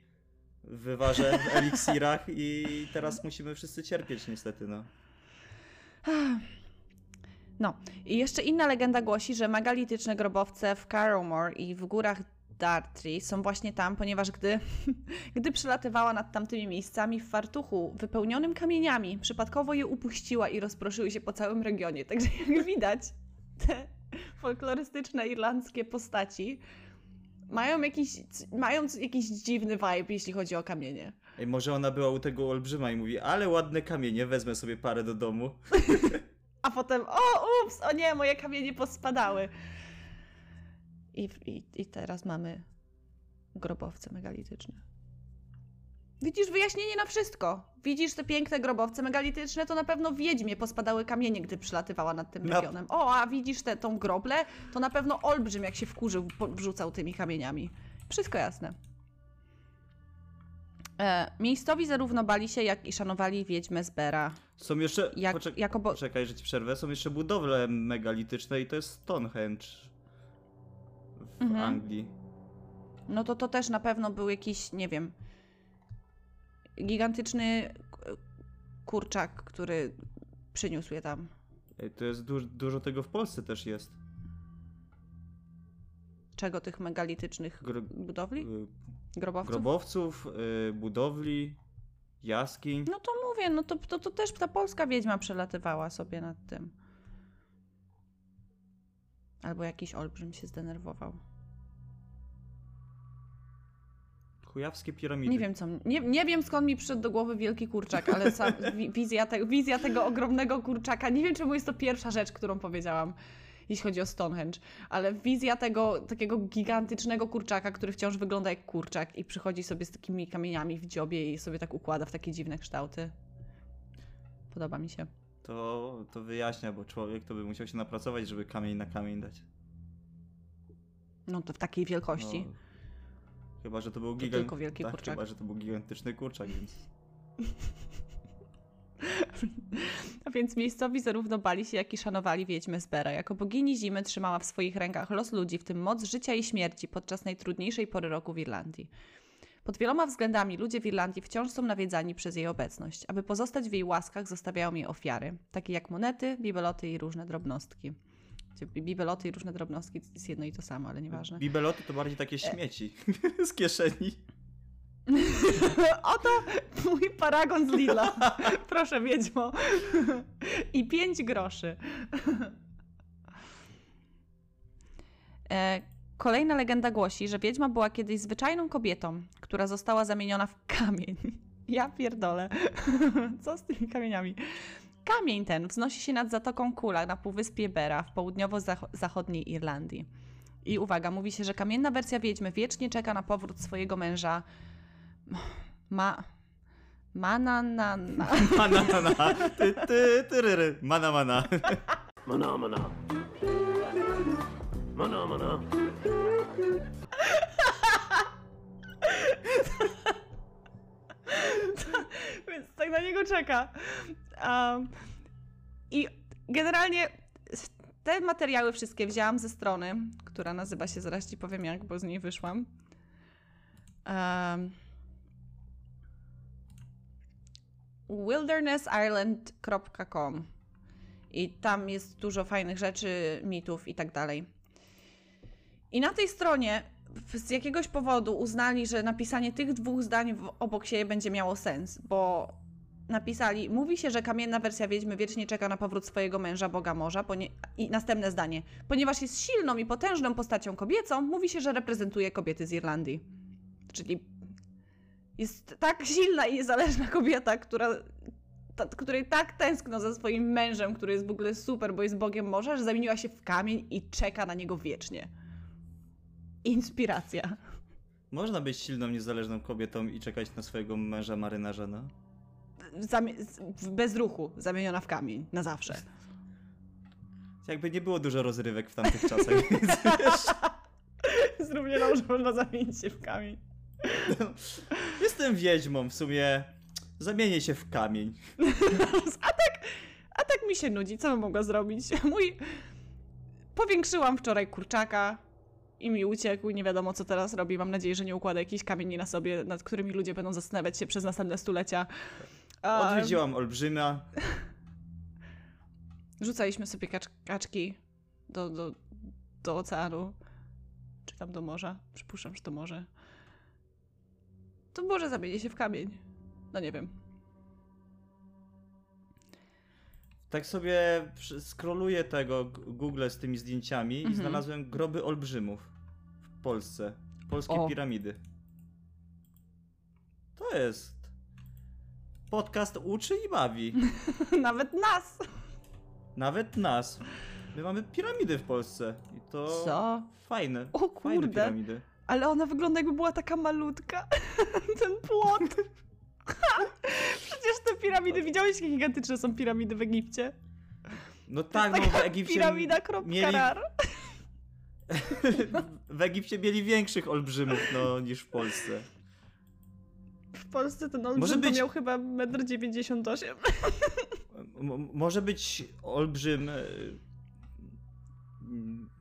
Speaker 1: w wywarze, w eliksirach i teraz musimy wszyscy cierpieć niestety, no.
Speaker 2: No, i jeszcze inna legenda głosi, że megalityczne grobowce w Carrowmore i w górach Dartry są właśnie tam, ponieważ gdy, gdy przelatywała nad tamtymi miejscami w fartuchu wypełnionym kamieniami, przypadkowo je upuściła i rozproszyły się po całym regionie. Także jak widać, te folklorystyczne irlandzkie postaci mają jakiś, mają jakiś dziwny vibe, jeśli chodzi o kamienie.
Speaker 1: Ej, może ona była u tego olbrzyma i mówi, ale ładne kamienie, wezmę sobie parę do domu.
Speaker 2: A potem, o ups, o nie, moje kamienie pospadały. I, i, I teraz mamy grobowce megalityczne. Widzisz wyjaśnienie na wszystko. Widzisz te piękne grobowce megalityczne, to na pewno Wiedźmie pospadały kamienie, gdy przylatywała nad tym
Speaker 1: Na-
Speaker 2: regionem. O, a widzisz tę tą groblę, to na pewno olbrzym, jak się wkurzył, wrzucał tymi kamieniami. Wszystko jasne. E, miejscowi zarówno bali się, jak i szanowali Wiedźmę z Bera.
Speaker 1: Są jeszcze...
Speaker 2: Jak,
Speaker 1: poczek-
Speaker 2: jako bo...
Speaker 1: Poczekaj, że ci przerwę. Są jeszcze budowle megalityczne i to jest Stonehenge w
Speaker 2: Mhm.
Speaker 1: Anglii.
Speaker 2: No to to też na pewno był jakiś, nie wiem, gigantyczny kurczak, który przyniósł je tam.
Speaker 1: Ej, to jest du- dużo tego w Polsce też jest.
Speaker 2: Czego tych megalitycznych
Speaker 1: Gro-
Speaker 2: budowli? Grobowców?
Speaker 1: grobowców, y, budowli, jaskiń.
Speaker 2: No to mówię, no to, to, to też ta polska wiedźma przelatywała sobie nad tym. Albo jakiś olbrzym się zdenerwował.
Speaker 1: Chujawskie piramidy.
Speaker 2: Nie wiem, co, nie, nie wiem skąd mi przyszedł do głowy wielki kurczak, ale wizja, te, wizja tego ogromnego kurczaka, nie wiem czemu jest to pierwsza rzecz, którą powiedziałam, jeśli chodzi o Stonehenge, ale wizja tego takiego gigantycznego kurczaka, który wciąż wygląda jak kurczak i przychodzi sobie z takimi kamieniami w dziobie i sobie tak układa w takie dziwne kształty. Podoba mi się.
Speaker 1: To, to wyjaśnia, bo człowiek to by musiał się napracować, żeby kamień na kamień dać.
Speaker 2: No to w takiej wielkości.
Speaker 1: No, chyba, że to był
Speaker 2: To
Speaker 1: gigant...
Speaker 2: tylko wielki
Speaker 1: tak,
Speaker 2: kurczak.
Speaker 1: Chyba, że to był gigantyczny kurczak, więc...
Speaker 2: A więc miejscowi zarówno bali się, jak i szanowali wiedźmę z Bera. Jako bogini zimy trzymała w swoich rękach los ludzi, w tym moc życia i śmierci podczas najtrudniejszej pory roku w Irlandii. Pod wieloma względami ludzie w Irlandii wciąż są nawiedzani przez jej obecność. Aby pozostać w jej łaskach, zostawiają jej ofiary, takie jak monety, bibeloty i różne drobnostki. Bibeloty i różne drobnostki to jest jedno i to samo, ale nieważne.
Speaker 1: Bibeloty to bardziej takie śmieci z kieszeni.
Speaker 2: Oto mój paragon z Lidla. Proszę, wiedźmo. I pięć groszy. E, Kolejna legenda głosi, że wiedźma była kiedyś zwyczajną kobietą, która została zamieniona w kamień. Ja pierdolę. Co z tymi kamieniami? Kamień ten wznosi się nad Zatoką Kula na półwyspie Bera w południowo-zachodniej Irlandii. I uwaga, mówi się, że kamienna wersja wiedźmy wiecznie czeka na powrót swojego męża ma... Mana na, na.
Speaker 1: Mana, mana. Ty, ty, tyryry. Mana, mana.
Speaker 5: Mana mana. Mana mana.
Speaker 2: na niego czeka. Um, I generalnie te materiały wszystkie wzięłam ze strony, która nazywa się, zaraz ci powiem jak, bo z niej wyszłam. Um, wildernessisland.com i tam jest dużo fajnych rzeczy, mitów i tak dalej. I na tej stronie z jakiegoś powodu uznali, że napisanie tych dwóch zdań obok siebie będzie miało sens, bo napisali, mówi się, że kamienna wersja Wiedźmy wiecznie czeka na powrót swojego męża, Boga Morza, i następne zdanie, ponieważ jest silną i potężną postacią kobiecą, mówi się, że reprezentuje kobiety z Irlandii. Czyli jest tak silna i niezależna kobieta, która, ta, której tak tęskno za swoim mężem, który jest w ogóle super, bo jest Bogiem Morza, że zamieniła się w kamień i czeka na niego wiecznie. Inspiracja.
Speaker 1: Można być silną, niezależną kobietą i czekać na swojego męża marynarza, no.
Speaker 2: Zamie- z- bez ruchu, zamieniona w kamień, na zawsze.
Speaker 1: Jakby nie było dużo rozrywek w tamtych czasach, więc wiesz,
Speaker 2: równie dobrze, można zamienić się w kamień.
Speaker 1: jestem wiedźmą, w sumie zamienię się w kamień.
Speaker 2: A tak, a tak mi się nudzi, co bym mogła zrobić? Mój... Powiększyłam wczoraj kurczaka i mi uciekł, nie wiadomo co teraz robi. Mam nadzieję, że nie układa jakichś kamieni na sobie, nad którymi ludzie będą zastanawiać się przez następne stulecia.
Speaker 1: Odwiedziłam olbrzyma,
Speaker 2: Rzucaliśmy sobie kacz- kaczki do, do, do oceanu. Czy tam do morza. Przypuszczam, że to morze. To może zamieni się w kamień. No nie wiem.
Speaker 1: tak sobie scrolluję tego Google z tymi zdjęciami i
Speaker 2: Mhm.
Speaker 1: znalazłem groby olbrzymów w Polsce. Polskie
Speaker 2: O.
Speaker 1: piramidy. To jest... Podcast uczy i bawi.
Speaker 2: Nawet nas!
Speaker 1: Nawet nas. My mamy piramidy w Polsce. I to
Speaker 2: Co?
Speaker 1: fajne.
Speaker 2: O
Speaker 1: Fajne
Speaker 2: kurde.
Speaker 1: piramidy.
Speaker 2: Ale ona wygląda jakby była taka malutka. Ten płot. Przecież te piramidy, widziałeś jakie gigantyczne są piramidy w Egipcie?
Speaker 1: No tak, no w Egipcie
Speaker 2: Piramida kropka
Speaker 1: mieli,
Speaker 2: rar.
Speaker 1: w Egipcie mieli większych olbrzymów no, niż w Polsce.
Speaker 2: W Polsce ten olbrzym
Speaker 1: Może być-
Speaker 2: miał chyba 1,98 m.
Speaker 1: Może być olbrzym e,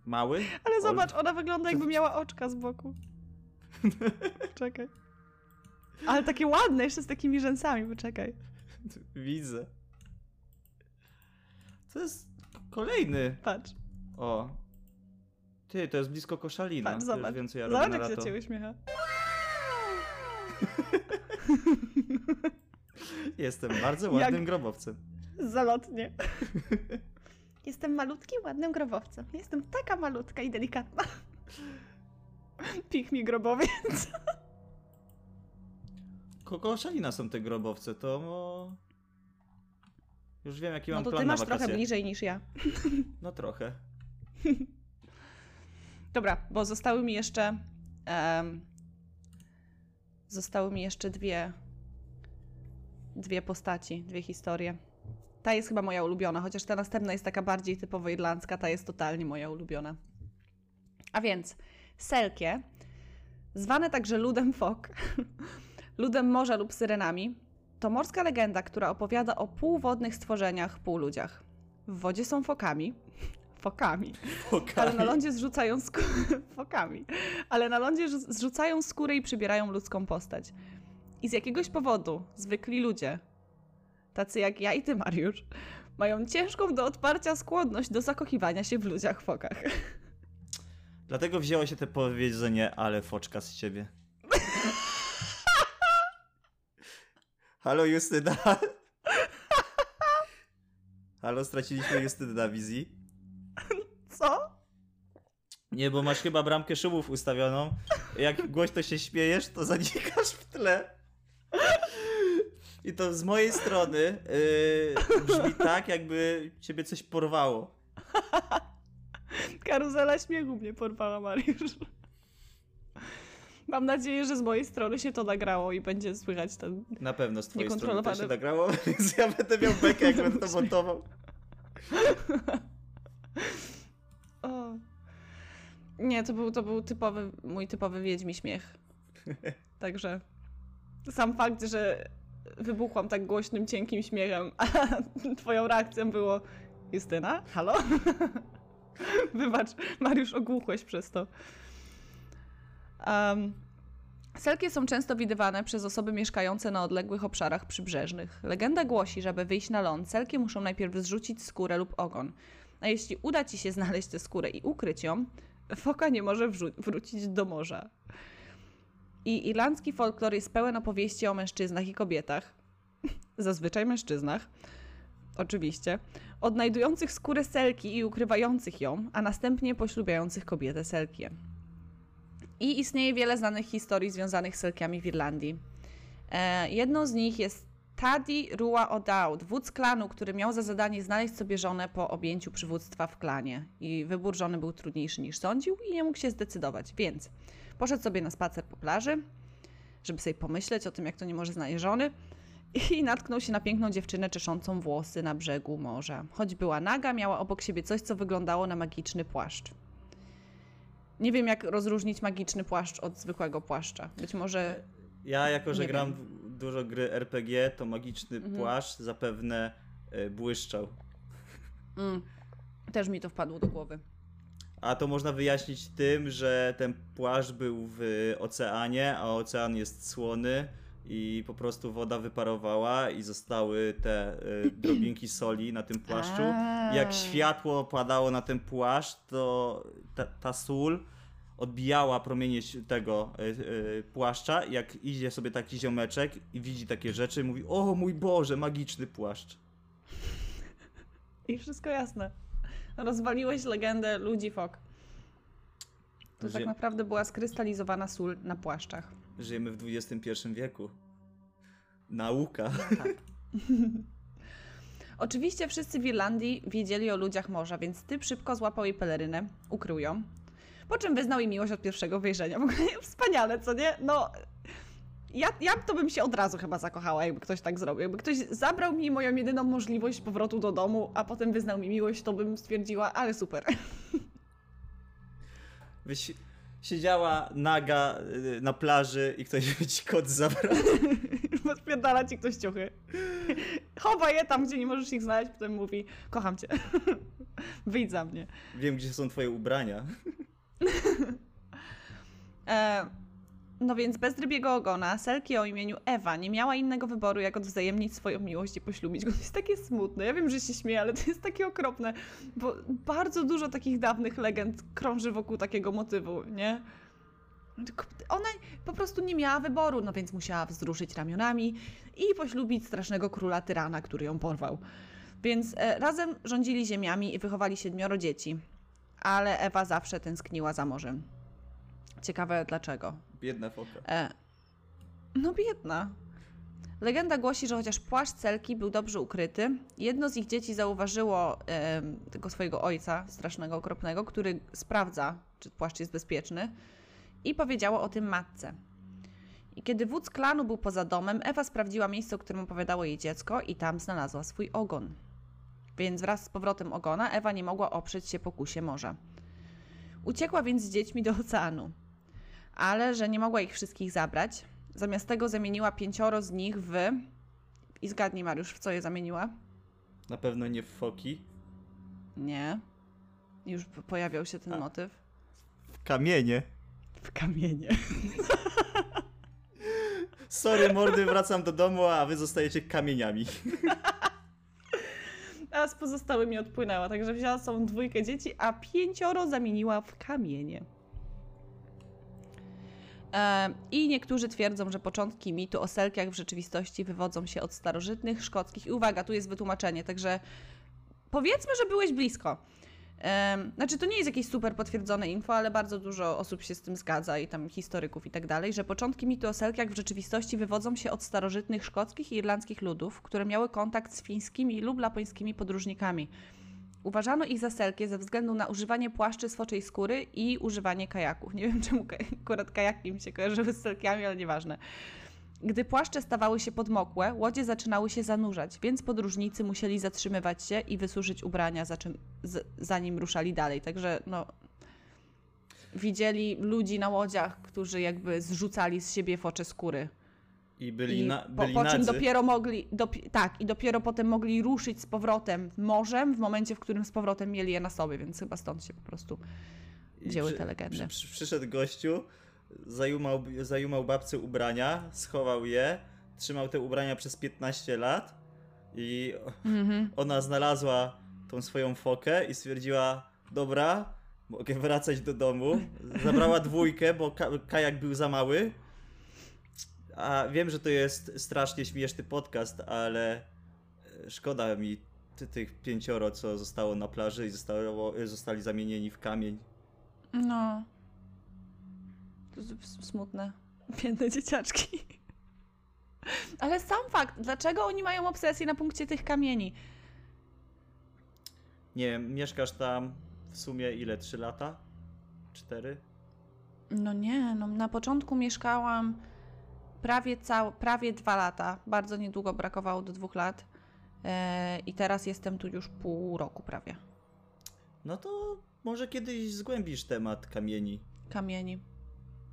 Speaker 1: mały?
Speaker 2: Ale
Speaker 1: Olb-
Speaker 2: zobacz, ona wygląda jakby miała oczka z boku. Czekaj. Ale takie ładne, jeszcze z takimi rzęsami, poczekaj.
Speaker 1: Widzę. To jest kolejny.
Speaker 2: Patrz,
Speaker 1: O. Ty, to jest blisko Koszalina.
Speaker 2: patrz, zobacz.
Speaker 1: co ja robię
Speaker 2: zobacz, jak się uśmiecha.
Speaker 1: Jestem bardzo ładnym
Speaker 2: Jak-
Speaker 1: grobowcem.
Speaker 2: Zalotnie. Jestem malutkim, ładnym grobowcem. Jestem taka malutka i delikatna. Pich mi grobowiec.
Speaker 1: Kogo Koszalina są te grobowce, to mo... Już wiem, jaki
Speaker 2: No
Speaker 1: mam
Speaker 2: to
Speaker 1: plan
Speaker 2: ty
Speaker 1: na
Speaker 2: masz
Speaker 1: wakacje.
Speaker 2: trochę bliżej niż ja.
Speaker 1: No trochę.
Speaker 2: Dobra, bo zostały mi jeszcze. em, zostały mi jeszcze dwie. Dwie postaci, dwie historie. Ta jest chyba moja ulubiona, chociaż ta następna jest taka bardziej typowo irlandzka, ta jest totalnie moja ulubiona. A więc Selkie, zwane także ludem fok, ludem morza lub syrenami, to morska legenda, która opowiada o półwodnych stworzeniach, półludziach. W wodzie są fokami, fokami, ale na lądzie zrzucają skórę. Fokami. Ale na lądzie rzu- zrzucają skórę i przybierają ludzką postać. I z jakiegoś powodu zwykli ludzie, tacy jak ja i ty, Mariusz, mają ciężką do odparcia skłonność do zakochiwania się w ludziach fokach.
Speaker 1: Dlatego wzięło się te powiedzenie, ale foczka z ciebie. Halo Justyna. Halo, straciliśmy Justynę na wizji.
Speaker 2: Co?
Speaker 1: Nie, bo masz chyba bramkę szumów ustawioną. Jak głośno się śmiejesz, to zanikasz w tle. I to z mojej strony yy, brzmi tak, jakby ciebie coś porwało.
Speaker 2: Karuzela śmiechu mnie porwała, Mariusz. Mam nadzieję, że z mojej strony się to nagrało i będzie słychać ten
Speaker 1: Na pewno z twojej strony to się nagrało, więc ja będę miał bekę, jak będę to montował.
Speaker 2: O. Nie, to był, to był typowy, mój typowy wiedźmi śmiech. Także sam fakt, że wybuchłam tak głośnym, cienkim śmiechem, a twoją reakcją było Justyna, halo? Wybacz, Mariusz, ogłuchłeś przez to. Um, selkie są często widywane przez osoby mieszkające na odległych obszarach przybrzeżnych. Legenda głosi, że aby wyjść na ląd, selkie muszą najpierw zrzucić skórę lub ogon. A jeśli uda ci się znaleźć tę skórę i ukryć ją, foka nie może wrócić do morza. I irlandzki folklor jest pełen opowieści o mężczyznach i kobietach, zazwyczaj mężczyznach, oczywiście, odnajdujących skórę selki i ukrywających ją, a następnie poślubiających kobietę selkie. I istnieje wiele znanych historii związanych z selkiami w Irlandii. E, jedną z nich jest Taddy Rua O'Dowd, wódz klanu, który miał za zadanie znaleźć sobie żonę po objęciu przywództwa w klanie. I wybór żony był trudniejszy niż sądził i nie mógł się zdecydować, więc poszedł sobie na spacer po plaży, żeby sobie pomyśleć o tym, jak to nie może znaleźć żony i natknął się na piękną dziewczynę czeszącą włosy na brzegu morza. Choć była naga, miała obok siebie coś, co wyglądało na magiczny płaszcz. Nie wiem, jak rozróżnić magiczny płaszcz od zwykłego płaszcza. Być może
Speaker 1: Ja, jako że gram
Speaker 2: wiem.
Speaker 1: dużo gry RPG, to magiczny
Speaker 2: Mhm.
Speaker 1: płaszcz zapewne y, błyszczał.
Speaker 2: mm, też mi to wpadło do głowy.
Speaker 1: A to można wyjaśnić tym, że ten płaszcz był w oceanie, a ocean jest słony i po prostu woda wyparowała i zostały te y, drobinki soli na tym płaszczu. Jak światło padało na ten płaszcz, to ta, ta sól odbijała promienie tego y, y, płaszcza. Jak idzie sobie taki ziomeczek i widzi takie rzeczy, mówi: O mój Boże, magiczny płaszcz.
Speaker 2: I wszystko jasne. Rozwaliłeś legendę ludzi fok. To
Speaker 1: Że-
Speaker 2: tak naprawdę była skrystalizowana sól na płaszczach.
Speaker 1: Żyjemy w XXI wieku. Nauka.
Speaker 2: Oczywiście wszyscy w Irlandii wiedzieli o ludziach morza, więc typ szybko złapał jej pelerynę, ukrył ją. Po czym wyznał jej miłość od pierwszego wejrzenia. W ogóle wspaniale, co nie? No, ja, ja to bym się od razu chyba zakochała, jakby ktoś tak zrobił. Jakby ktoś zabrał mi moją jedyną możliwość powrotu do domu, a potem wyznał mi miłość, to bym stwierdziła, ale super.
Speaker 1: Byś siedziała naga y, na plaży i ktoś by ci kot zabrał.
Speaker 2: Podpierdala ci ktoś ciuchy. Chowa je tam, gdzie nie możesz ich znaleźć, potem mówi, kocham cię. Wyjdź za mnie.
Speaker 1: Wiem, gdzie są twoje ubrania.
Speaker 2: E, no więc bez rybiego ogona, Selki o imieniu Ewa nie miała innego wyboru, jak odwzajemnić swoją miłość i poślubić go. To jest takie smutne. Ja wiem, że się śmieję, ale to jest takie okropne, bo bardzo dużo takich dawnych legend krąży wokół takiego motywu, nie? Ona po prostu nie miała wyboru, no więc musiała wzruszyć ramionami i poślubić strasznego króla tyrana, który ją porwał. Więc e, razem rządzili ziemiami i wychowali siedmioro dzieci. Ale Ewa zawsze tęskniła za morzem. Ciekawe dlaczego.
Speaker 1: Biedna foka.
Speaker 2: E, no biedna. Legenda głosi, że chociaż płaszcz Celki był dobrze ukryty, jedno z ich dzieci zauważyło e, tego swojego ojca, strasznego, okropnego, który sprawdza, czy płaszcz jest bezpieczny i powiedziało o tym matce. I kiedy wódz klanu był poza domem, Ewa sprawdziła miejsce, o którym opowiadało jej dziecko i tam znalazła swój ogon. Więc wraz z powrotem ogona Ewa nie mogła oprzeć się pokusie morza. Uciekła więc z dziećmi do oceanu ale że nie mogła ich wszystkich zabrać. Zamiast tego zamieniła pięcioro z nich w. I zgadnij, Mariusz, w co je zamieniła?
Speaker 1: Na pewno nie w foki.
Speaker 2: Nie. Już pojawiał się ten
Speaker 1: A.
Speaker 2: motyw.
Speaker 1: W kamienie.
Speaker 2: W kamienie.
Speaker 1: Sorry, mordy, wracam do domu, a wy zostajecie kamieniami.
Speaker 2: A z pozostałymi odpłynęła, także wzięła są dwójkę dzieci, a pięcioro zamieniła w kamienie. E, I niektórzy twierdzą, że początki mitu o selkiach w rzeczywistości wywodzą się od starożytnych szkockich. I uwaga, tu jest wytłumaczenie, także powiedzmy, że byłeś blisko. Znaczy, to nie jest jakieś super potwierdzone info, ale bardzo dużo osób się z tym zgadza i tam historyków i tak dalej, że początki mitu o selkiach w rzeczywistości wywodzą się od starożytnych szkockich i irlandzkich ludów, które miały kontakt z fińskimi lub lapońskimi podróżnikami. Uważano ich za selkie ze względu na używanie płaszczy z foczej skóry i używanie kajaków. Nie wiem, czemu akurat kajaki mi się kojarzyły z selkiami, ale nieważne. Gdy płaszcze stawały się podmokłe, łodzie zaczynały się zanurzać, więc podróżnicy musieli zatrzymywać się i wysuszyć ubrania, za czym, z, zanim ruszali dalej. Także no, widzieli ludzi na łodziach, którzy jakby zrzucali z siebie focze skóry.
Speaker 1: I byli,
Speaker 2: I
Speaker 1: na,
Speaker 2: po,
Speaker 1: byli
Speaker 2: po czym
Speaker 1: nadzy.
Speaker 2: dopiero mogli, dopi- tak, i dopiero potem mogli ruszyć z powrotem morzem w momencie, w którym z powrotem mieli je na sobie, więc chyba stąd się po prostu
Speaker 1: I
Speaker 2: wzięły
Speaker 1: przy-
Speaker 2: te legendy.
Speaker 1: Przy, przy, przyszedł gościu, zajumał, zajumał babce ubrania, schował je, trzymał te ubrania przez 15 lat i
Speaker 2: Mhm.
Speaker 1: ona znalazła tą swoją fokę i stwierdziła, dobra, mogę wracać do domu. Zabrała dwójkę, bo ka kajak był za mały. A wiem, że to jest strasznie śmieszny podcast, ale e, szkoda mi ty, tych pięcioro, co zostało na plaży i zostało, zostali zamienieni w kamień.
Speaker 2: No. To jest s- smutne. Biedne dzieciaczki. Ale sam fakt, dlaczego oni mają obsesję na punkcie tych kamieni?
Speaker 1: Nie wiem, mieszkasz tam w sumie ile? 3 lata? 4?
Speaker 2: No nie, no na początku mieszkałam prawie, cał, prawie dwa lata. Bardzo niedługo brakowało do dwóch lat. E, I teraz jestem tu już pół roku prawie.
Speaker 1: No to może kiedyś zgłębisz temat kamieni.
Speaker 2: Kamieni.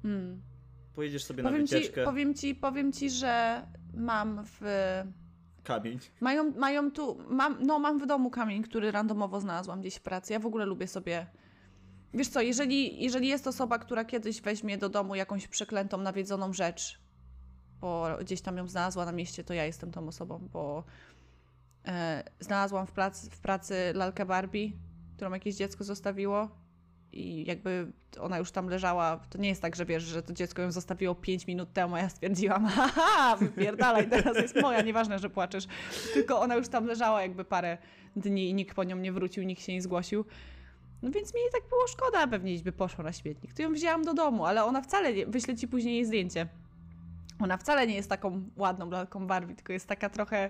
Speaker 2: Mm.
Speaker 1: Pojedziesz sobie na
Speaker 2: Powiem, ci,
Speaker 1: wycieczkę.
Speaker 2: powiem, ci, powiem ci, że mam w.
Speaker 1: Kamień.
Speaker 2: Mają, mają tu. Mam, no, mam w domu kamień, który randomowo znalazłam gdzieś w pracy. Ja w ogóle lubię sobie. Wiesz co, jeżeli, jeżeli jest osoba, która kiedyś weźmie do domu jakąś przeklętą, nawiedzoną rzecz, bo gdzieś tam ją znalazła na mieście, to ja jestem tą osobą, bo e, znalazłam w, plac, w pracy lalkę Barbie, którą jakieś dziecko zostawiło i jakby ona już tam leżała. To nie jest tak, że wiesz, że to dziecko ją zostawiło 5 minut temu, a ja stwierdziłam, haha, wypierdalaj, teraz jest moja, nieważne, że płaczesz. Tylko ona już tam leżała jakby parę dni i nikt po nią nie wrócił, nikt się nie zgłosił. No więc mi tak było szkoda, pewnie by poszła na śmietnik. To ją wzięłam do domu, ale ona wcale nie, ci później jej zdjęcie. Ona wcale nie jest taką ładną lalką Barbie, tylko jest taka trochę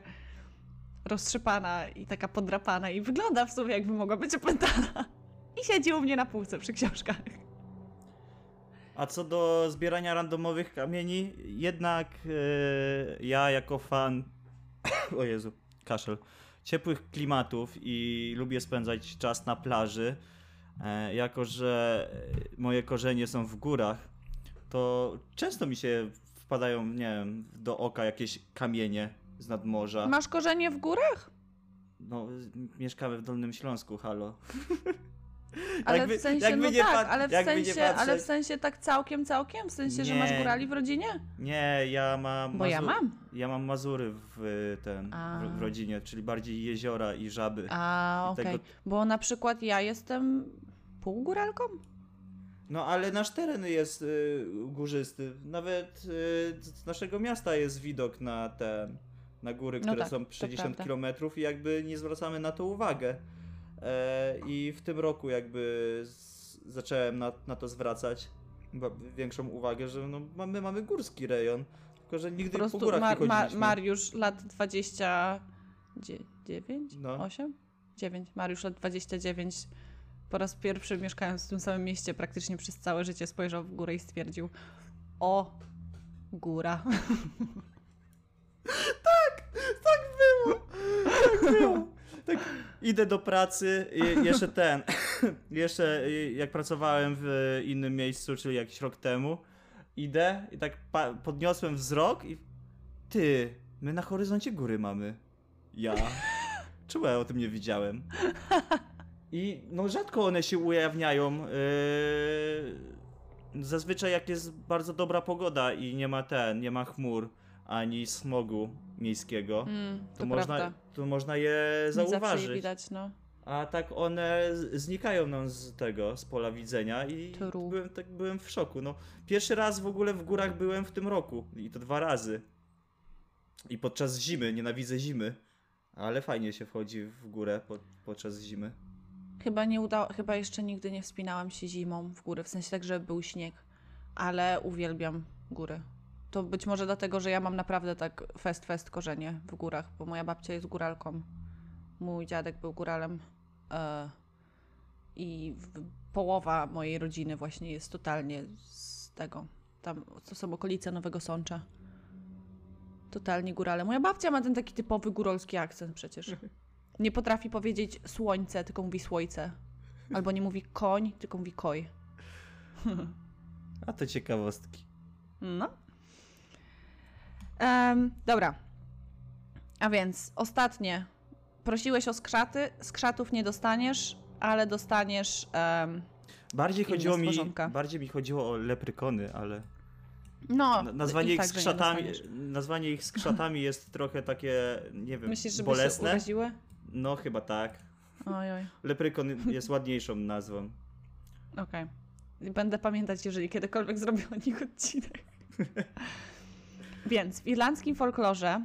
Speaker 2: roztrzepana i taka podrapana i wygląda w sumie jakby mogła być opętana. I siedzi u mnie na półce przy książkach.
Speaker 1: A co do zbierania randomowych kamieni, jednak e, ja jako fan, o Jezu, kaszel, ciepłych klimatów i lubię spędzać czas na plaży, e, jako że moje korzenie są w górach, to często mi się wpadają, nie wiem, do oka jakieś kamienie z nadmorza.
Speaker 2: Masz korzenie w górach?
Speaker 1: No, mieszkamy w Dolnym Śląsku, halo.
Speaker 2: Ale
Speaker 1: Jakby-
Speaker 2: w sensie, no
Speaker 1: nie
Speaker 2: tak, ale w
Speaker 1: nie
Speaker 2: sensie, ale w sensie tak całkiem, całkiem? W sensie, że masz
Speaker 1: Nie.
Speaker 2: górali w rodzinie?
Speaker 1: Nie, ja mam.
Speaker 2: Bo ja mam.
Speaker 1: Ja mam Mazury w ten
Speaker 2: A.
Speaker 1: w, rodzinie, czyli bardziej jeziora i żaby.
Speaker 2: A, okej.
Speaker 1: tego-
Speaker 2: Bo na przykład ja jestem półgóralką?
Speaker 1: No ale nasz teren jest y, górzysty. Nawet y, z naszego miasta jest widok na te na góry,
Speaker 2: No
Speaker 1: które
Speaker 2: tak,
Speaker 1: są
Speaker 2: to
Speaker 1: 60
Speaker 2: prawda.
Speaker 1: km i jakby nie zwracamy na to uwagę. E, I w tym roku jakby z, zacząłem na, na to zwracać większą uwagę, że no, mamy, mamy górski rejon, tylko że nigdy
Speaker 2: Po
Speaker 1: po,
Speaker 2: prostu
Speaker 1: górach
Speaker 2: Mar-
Speaker 1: nie
Speaker 2: Mar-. Mariusz lat 29?
Speaker 1: No.
Speaker 2: 8? 9. Mariusz lat 29 po raz pierwszy mieszkając w tym samym mieście praktycznie przez całe życie spojrzał w górę i stwierdził o, góra.
Speaker 1: Tak było! Tak było! Tak, idę do pracy, jeszcze ten, jeszcze jak pracowałem w innym miejscu, czyli jakiś rok temu, idę i tak podniosłem wzrok i ty, my na horyzoncie góry mamy. Ja. Czemu ja o tym nie widziałem? I no rzadko one się ujawniają. Yy, zazwyczaj jak jest bardzo dobra pogoda i nie ma ten, nie ma chmur ani smogu miejskiego,
Speaker 2: Mm, to,
Speaker 1: to, można, to można je
Speaker 2: Nie zawsze je
Speaker 1: zauważyć.
Speaker 2: widać, no.
Speaker 1: A tak one znikają nam z tego, z pola widzenia i
Speaker 2: True.
Speaker 1: byłem, tak, byłem w szoku. No, pierwszy raz w ogóle w górach byłem w tym roku i to dwa razy. I podczas zimy, nienawidzę zimy. Ale fajnie się wchodzi w górę pod, podczas zimy.
Speaker 2: Chyba nie udało, chyba jeszcze nigdy nie wspinałam się zimą w góry, w sensie tak, żeby był śnieg, ale uwielbiam góry. To być może dlatego, że ja mam naprawdę tak fest fest korzenie w górach, bo moja babcia jest góralką. Mój dziadek był góralem. E, I połowa mojej rodziny właśnie jest totalnie z tego. Tam to są okolice Nowego Sącza. Totalnie górale. Moja babcia ma ten taki typowy górolski akcent przecież. Nie potrafi powiedzieć słońce, tylko mówi słońce. Albo nie mówi koń, tylko mówi koj.
Speaker 1: A to ciekawostki.
Speaker 2: No. Em, dobra. A więc ostatnie. Prosiłeś o skrzaty. Skrzatów nie dostaniesz, ale dostaniesz. em,
Speaker 1: Bardziej chodziło mi,
Speaker 2: stworzonka.
Speaker 1: bardziej mi chodziło o leprykony, ale
Speaker 2: no.
Speaker 1: na- nazwanie ich
Speaker 2: nie
Speaker 1: skrzatami, nazwanie ich skrzatami jest trochę takie, nie wiem,
Speaker 2: Myślisz, żeby się
Speaker 1: bolesne.
Speaker 2: uraziły?
Speaker 1: No chyba tak.
Speaker 2: Oj, oj.
Speaker 1: Leprykon jest ładniejszą nazwą.
Speaker 2: Okej. Będę pamiętać, jeżeli kiedykolwiek zrobię o nich odcinek. Więc w irlandzkim folklorze,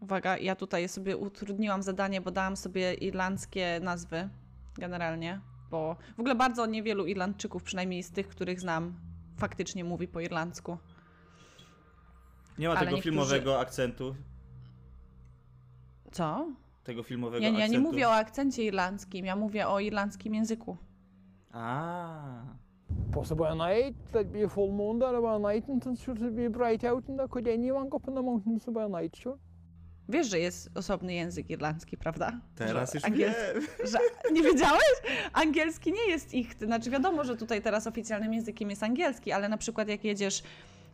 Speaker 2: uwaga, ja tutaj sobie utrudniłam zadanie, bo dałam sobie irlandzkie nazwy generalnie, bo w ogóle bardzo niewielu Irlandczyków, przynajmniej z tych, których znam, faktycznie mówi po irlandzku.
Speaker 1: Nie ma
Speaker 2: Ale
Speaker 1: tego
Speaker 2: niektórzy-
Speaker 1: filmowego akcentu.
Speaker 2: Co?
Speaker 1: Tego filmowego
Speaker 2: nie- ja
Speaker 1: akcentu.
Speaker 2: nie mówię o akcencie irlandzkim, ja mówię o irlandzkim języku.
Speaker 1: A.
Speaker 3: Possibly a night, there'd be a full moon there about night, and it should be bright out, and there could anyone go up in the mountains about night, sure.
Speaker 2: Wiesz, że jest osobny język irlandzki, prawda?
Speaker 1: Teraz
Speaker 2: Że
Speaker 1: już
Speaker 2: angielski-
Speaker 1: wiem.
Speaker 2: Że, nie wiedziałeś? Angielski nie jest ich. Znaczy wiadomo, że tutaj teraz oficjalnym językiem jest angielski, ale na przykład jak jedziesz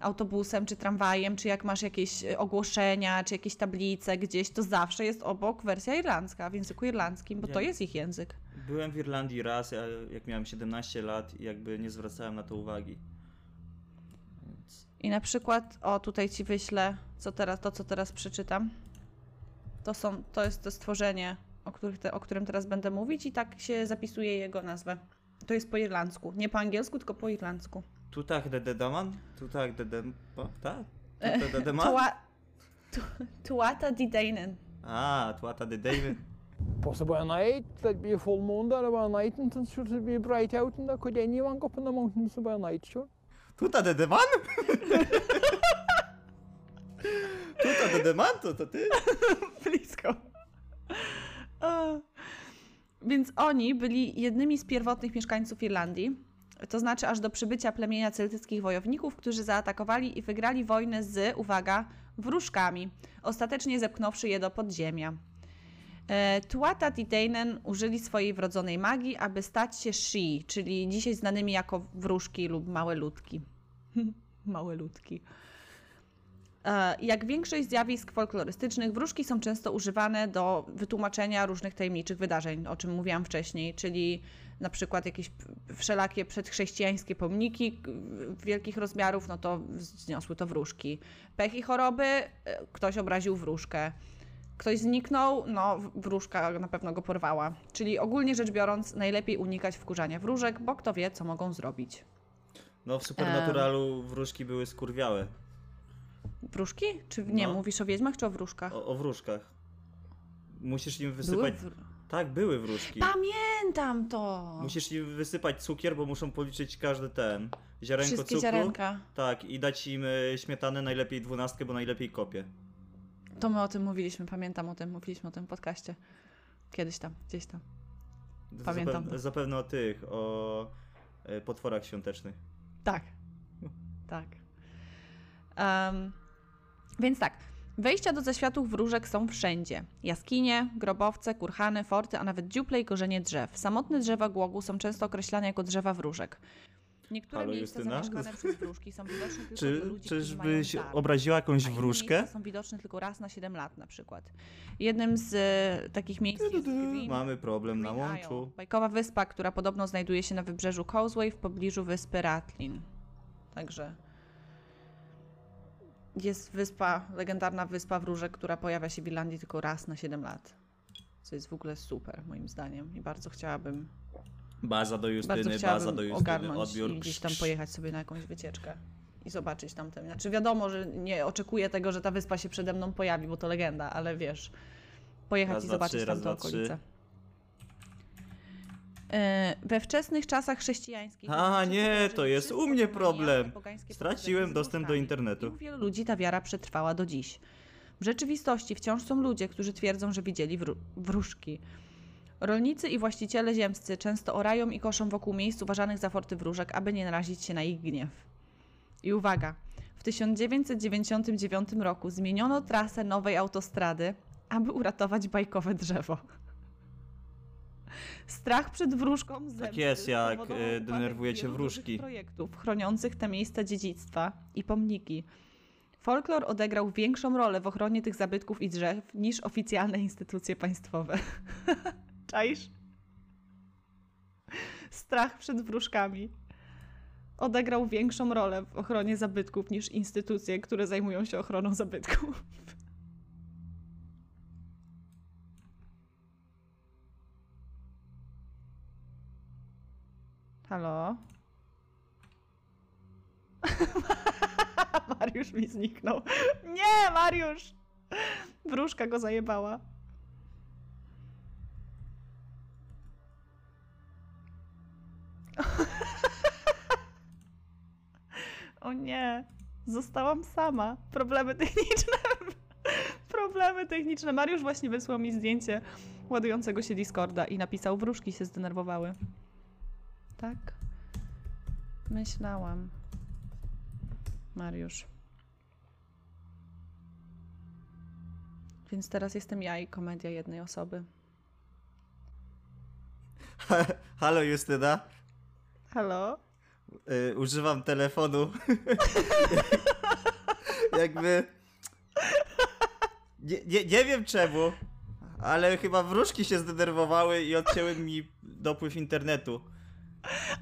Speaker 2: autobusem, czy tramwajem, czy jak masz jakieś e, ogłoszenia, czy jakieś tablice gdzieś, to zawsze jest obok wersja irlandzka w języku irlandzkim, bo to
Speaker 1: Nie.
Speaker 2: jest ich język.
Speaker 1: Byłem w Irlandii raz, ja- jak miałem 17 lat i jakby nie zwracałem na to uwagi. Więc...
Speaker 2: I na przykład, o tutaj ci wyślę, co teraz, to co teraz przeczytam. To, są, to jest to stworzenie, o, te, o którym teraz będę mówić i tak się zapisuje jego nazwę. To jest po irlandzku. Nie po angielsku, tylko po irlandzku.
Speaker 1: Tutach de dedaman? Tutach de dem... o, Tak?
Speaker 2: E,
Speaker 1: Tutach de deman?
Speaker 2: Tua, tu, tuata di Dainen.
Speaker 1: A, Tuata de David.
Speaker 3: Possibly a night, be a full moon there about night, and it should be bright out, and could anyone go up in the mountains about night, sure.
Speaker 1: Tuta de deman? Tuta de deman to, to ty?
Speaker 2: Blisko. Więc oni byli jednymi z pierwotnych mieszkańców Irlandii, to znaczy aż do przybycia plemienia celtyckich wojowników, którzy zaatakowali i wygrali wojnę z, uwaga, wróżkami, ostatecznie zepchnąwszy je do podziemia. E, Tuatha Danann użyli swojej wrodzonej magii, aby stać się Shi, czyli dzisiaj znanymi jako wróżki lub małe ludki. małe ludki. E, Jak większość zjawisk folklorystycznych, wróżki są często używane do wytłumaczenia różnych tajemniczych wydarzeń, o czym mówiłam wcześniej, czyli na przykład jakieś wszelakie przedchrześcijańskie pomniki wielkich rozmiarów, no to zniosły to wróżki. Pech i choroby, ktoś obraził wróżkę. Ktoś zniknął, no wróżka na pewno go porwała. Czyli ogólnie rzecz biorąc, najlepiej unikać wkurzania wróżek, bo kto wie, co mogą zrobić.
Speaker 1: No w Supernaturalu wróżki były skurwiałe.
Speaker 2: Wróżki? Czy nie,
Speaker 1: No.
Speaker 2: mówisz o wiedźmach czy o wróżkach?
Speaker 1: O, o wróżkach. Musisz im
Speaker 2: Były
Speaker 1: wysypać...
Speaker 2: wr-
Speaker 1: Tak, były wróżki.
Speaker 2: Pamiętam to!
Speaker 1: Musisz im wysypać cukier, bo muszą policzyć każdy ten. Ziarenko
Speaker 2: Wszystkie
Speaker 1: cukru.
Speaker 2: ziarenka.
Speaker 1: Tak, i dać im e, śmietanę, najlepiej dwunastkę, bo najlepiej kopie.
Speaker 2: To my o tym mówiliśmy, pamiętam o tym, mówiliśmy o tym w podcaście. Kiedyś tam, gdzieś tam. Pamiętam
Speaker 1: Zapewne,
Speaker 2: to.
Speaker 1: zapewne o tych, o e, potworach świątecznych.
Speaker 2: Tak. Tak. Em, więc tak. Wejścia do zaświatów wróżek są wszędzie. Jaskinie, grobowce, kurhany, forty, a nawet dziuple i korzenie drzew. Samotne drzewa głogu są często określane jako drzewa wróżek. Niektóre
Speaker 1: Halo,
Speaker 2: miejsca
Speaker 1: Justyna?
Speaker 2: zamieszkane przez wróżki są widoczne tylko
Speaker 1: Czy,
Speaker 2: dla ludzi,
Speaker 1: czyżbyś obraziła jakąś wróżkę?
Speaker 2: są widoczne tylko raz na 7 lat na przykład. Jednym z e, takich miejsc jest Green,
Speaker 1: Mamy problem na
Speaker 2: Green
Speaker 1: łączu.
Speaker 2: Isle, bajkowa wyspa, która podobno znajduje się na wybrzeżu Causeway w pobliżu wyspy Ratlin. Także jest wyspa, legendarna wyspa wróżek, która pojawia się w Irlandii tylko raz na 7 lat. Co jest w ogóle super moim zdaniem i bardzo chciałabym,
Speaker 1: Baza do Justyny, baza do Justyny,
Speaker 2: ogarnąć
Speaker 1: odbiór.
Speaker 2: i gdzieś tam pojechać sobie na jakąś wycieczkę i zobaczyć tamten. Znaczy wiadomo, że nie oczekuję tego, że ta wyspa się przede mną pojawi, bo to legenda, ale wiesz, pojechać
Speaker 1: Raz,
Speaker 2: i
Speaker 1: dwa,
Speaker 2: zobaczyć
Speaker 1: trzy,
Speaker 2: tamte
Speaker 1: dwa, trzy.
Speaker 2: okolice. E, We wczesnych czasach chrześcijańskich.
Speaker 1: A, nie, to jest u mnie problem. Straciłem dostęp do internetu.
Speaker 2: U wielu ludzi ta wiara przetrwała do dziś. W rzeczywistości wciąż są ludzie, którzy twierdzą, że widzieli wró- wróżki. Rolnicy i właściciele ziemscy często orają i koszą wokół miejsc uważanych za forty wróżek, aby nie narazić się na ich gniew. I uwaga, w 1999 roku zmieniono trasę nowej autostrady, aby uratować bajkowe drzewo. Strach przed wróżką zemsty
Speaker 1: Tak jest, jak,
Speaker 2: upadek
Speaker 1: denerwujecie wróżki.
Speaker 2: projektów chroniących te miejsca dziedzictwa i pomniki. Folklor odegrał większą rolę w ochronie tych zabytków i drzew niż oficjalne instytucje państwowe. Czaisz? Strach przed wróżkami odegrał większą rolę w ochronie zabytków niż instytucje, które zajmują się ochroną zabytków. Halo? Mariusz mi zniknął. Nie, Mariusz! Wróżka go zajebała. O nie, zostałam sama. Problemy techniczne. Problemy techniczne. Mariusz właśnie wysłał mi zdjęcie ładującego się Discorda i napisał: Wróżki się zdenerwowały. Tak? Myślałam. Mariusz. Więc teraz jestem ja i komedia jednej osoby.
Speaker 1: Halo Justyna,
Speaker 2: Halo?
Speaker 1: y, używam telefonu. Jakby... Nie, nie, nie wiem czemu, ale chyba wróżki się zdenerwowały i odcięły mi dopływ internetu.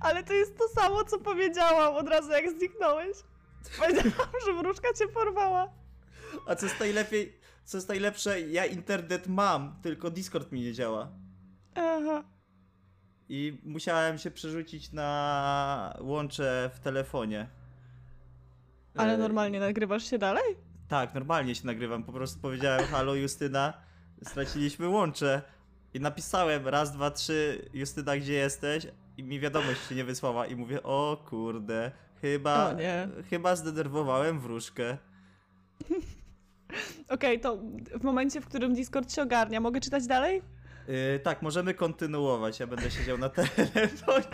Speaker 2: Ale to jest to samo, co powiedziałam od razu, jak zniknąłeś. Powiedziałam, że wróżka cię porwała.
Speaker 1: A co jest najlepiej, co jest najlepsze, ja internet mam, tylko Discord mi nie działa.
Speaker 2: Aha.
Speaker 1: I musiałem się przerzucić na łącze w telefonie.
Speaker 2: Ale
Speaker 1: E,
Speaker 2: normalnie nagrywasz się dalej?
Speaker 1: Tak, normalnie się nagrywam. Po prostu powiedziałem, halo Justyna, straciliśmy łącze. I napisałem raz, dwa, trzy, Justyna, gdzie jesteś? I mi wiadomość się nie wysłała. I mówię, o kurde, chyba,
Speaker 2: O
Speaker 1: chyba zdenerwowałem wróżkę.
Speaker 2: Okej, to w momencie, w którym Discord się ogarnia, mogę czytać dalej?
Speaker 1: Yy, tak, możemy kontynuować. Ja będę siedział na telefonie.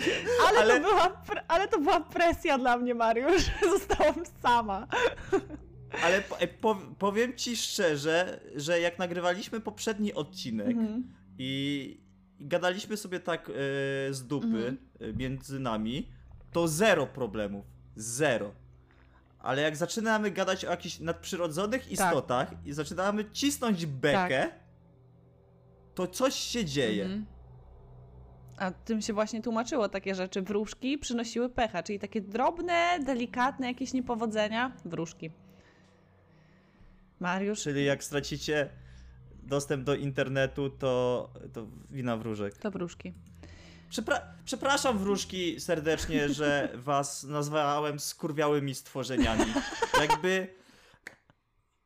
Speaker 2: Ale,
Speaker 1: Ale-
Speaker 2: To, była ale to była presja dla mnie, Mariusz. Zostałam sama.
Speaker 1: Ale po, e, po, powiem ci szczerze, że jak nagrywaliśmy poprzedni odcinek
Speaker 2: Mhm.
Speaker 1: i, i gadaliśmy sobie tak e, z dupy
Speaker 2: Mhm.
Speaker 1: e, między nami, to zero problemów. Zero. Ale jak zaczynamy gadać o jakichś nadprzyrodzonych istotach i zaczynamy cisnąć bekę, to coś się dzieje.
Speaker 2: Mhm. A tym się właśnie tłumaczyło takie rzeczy. Wróżki przynosiły pecha, czyli takie drobne, delikatne jakieś niepowodzenia. Wróżki. Mariusz,
Speaker 1: Czyli jak stracicie dostęp do internetu, to, to wina wróżek.
Speaker 2: to wróżki.
Speaker 1: Przepra- przepraszam wróżki serdecznie, że was nazwałem skurwiałymi stworzeniami. Jakby...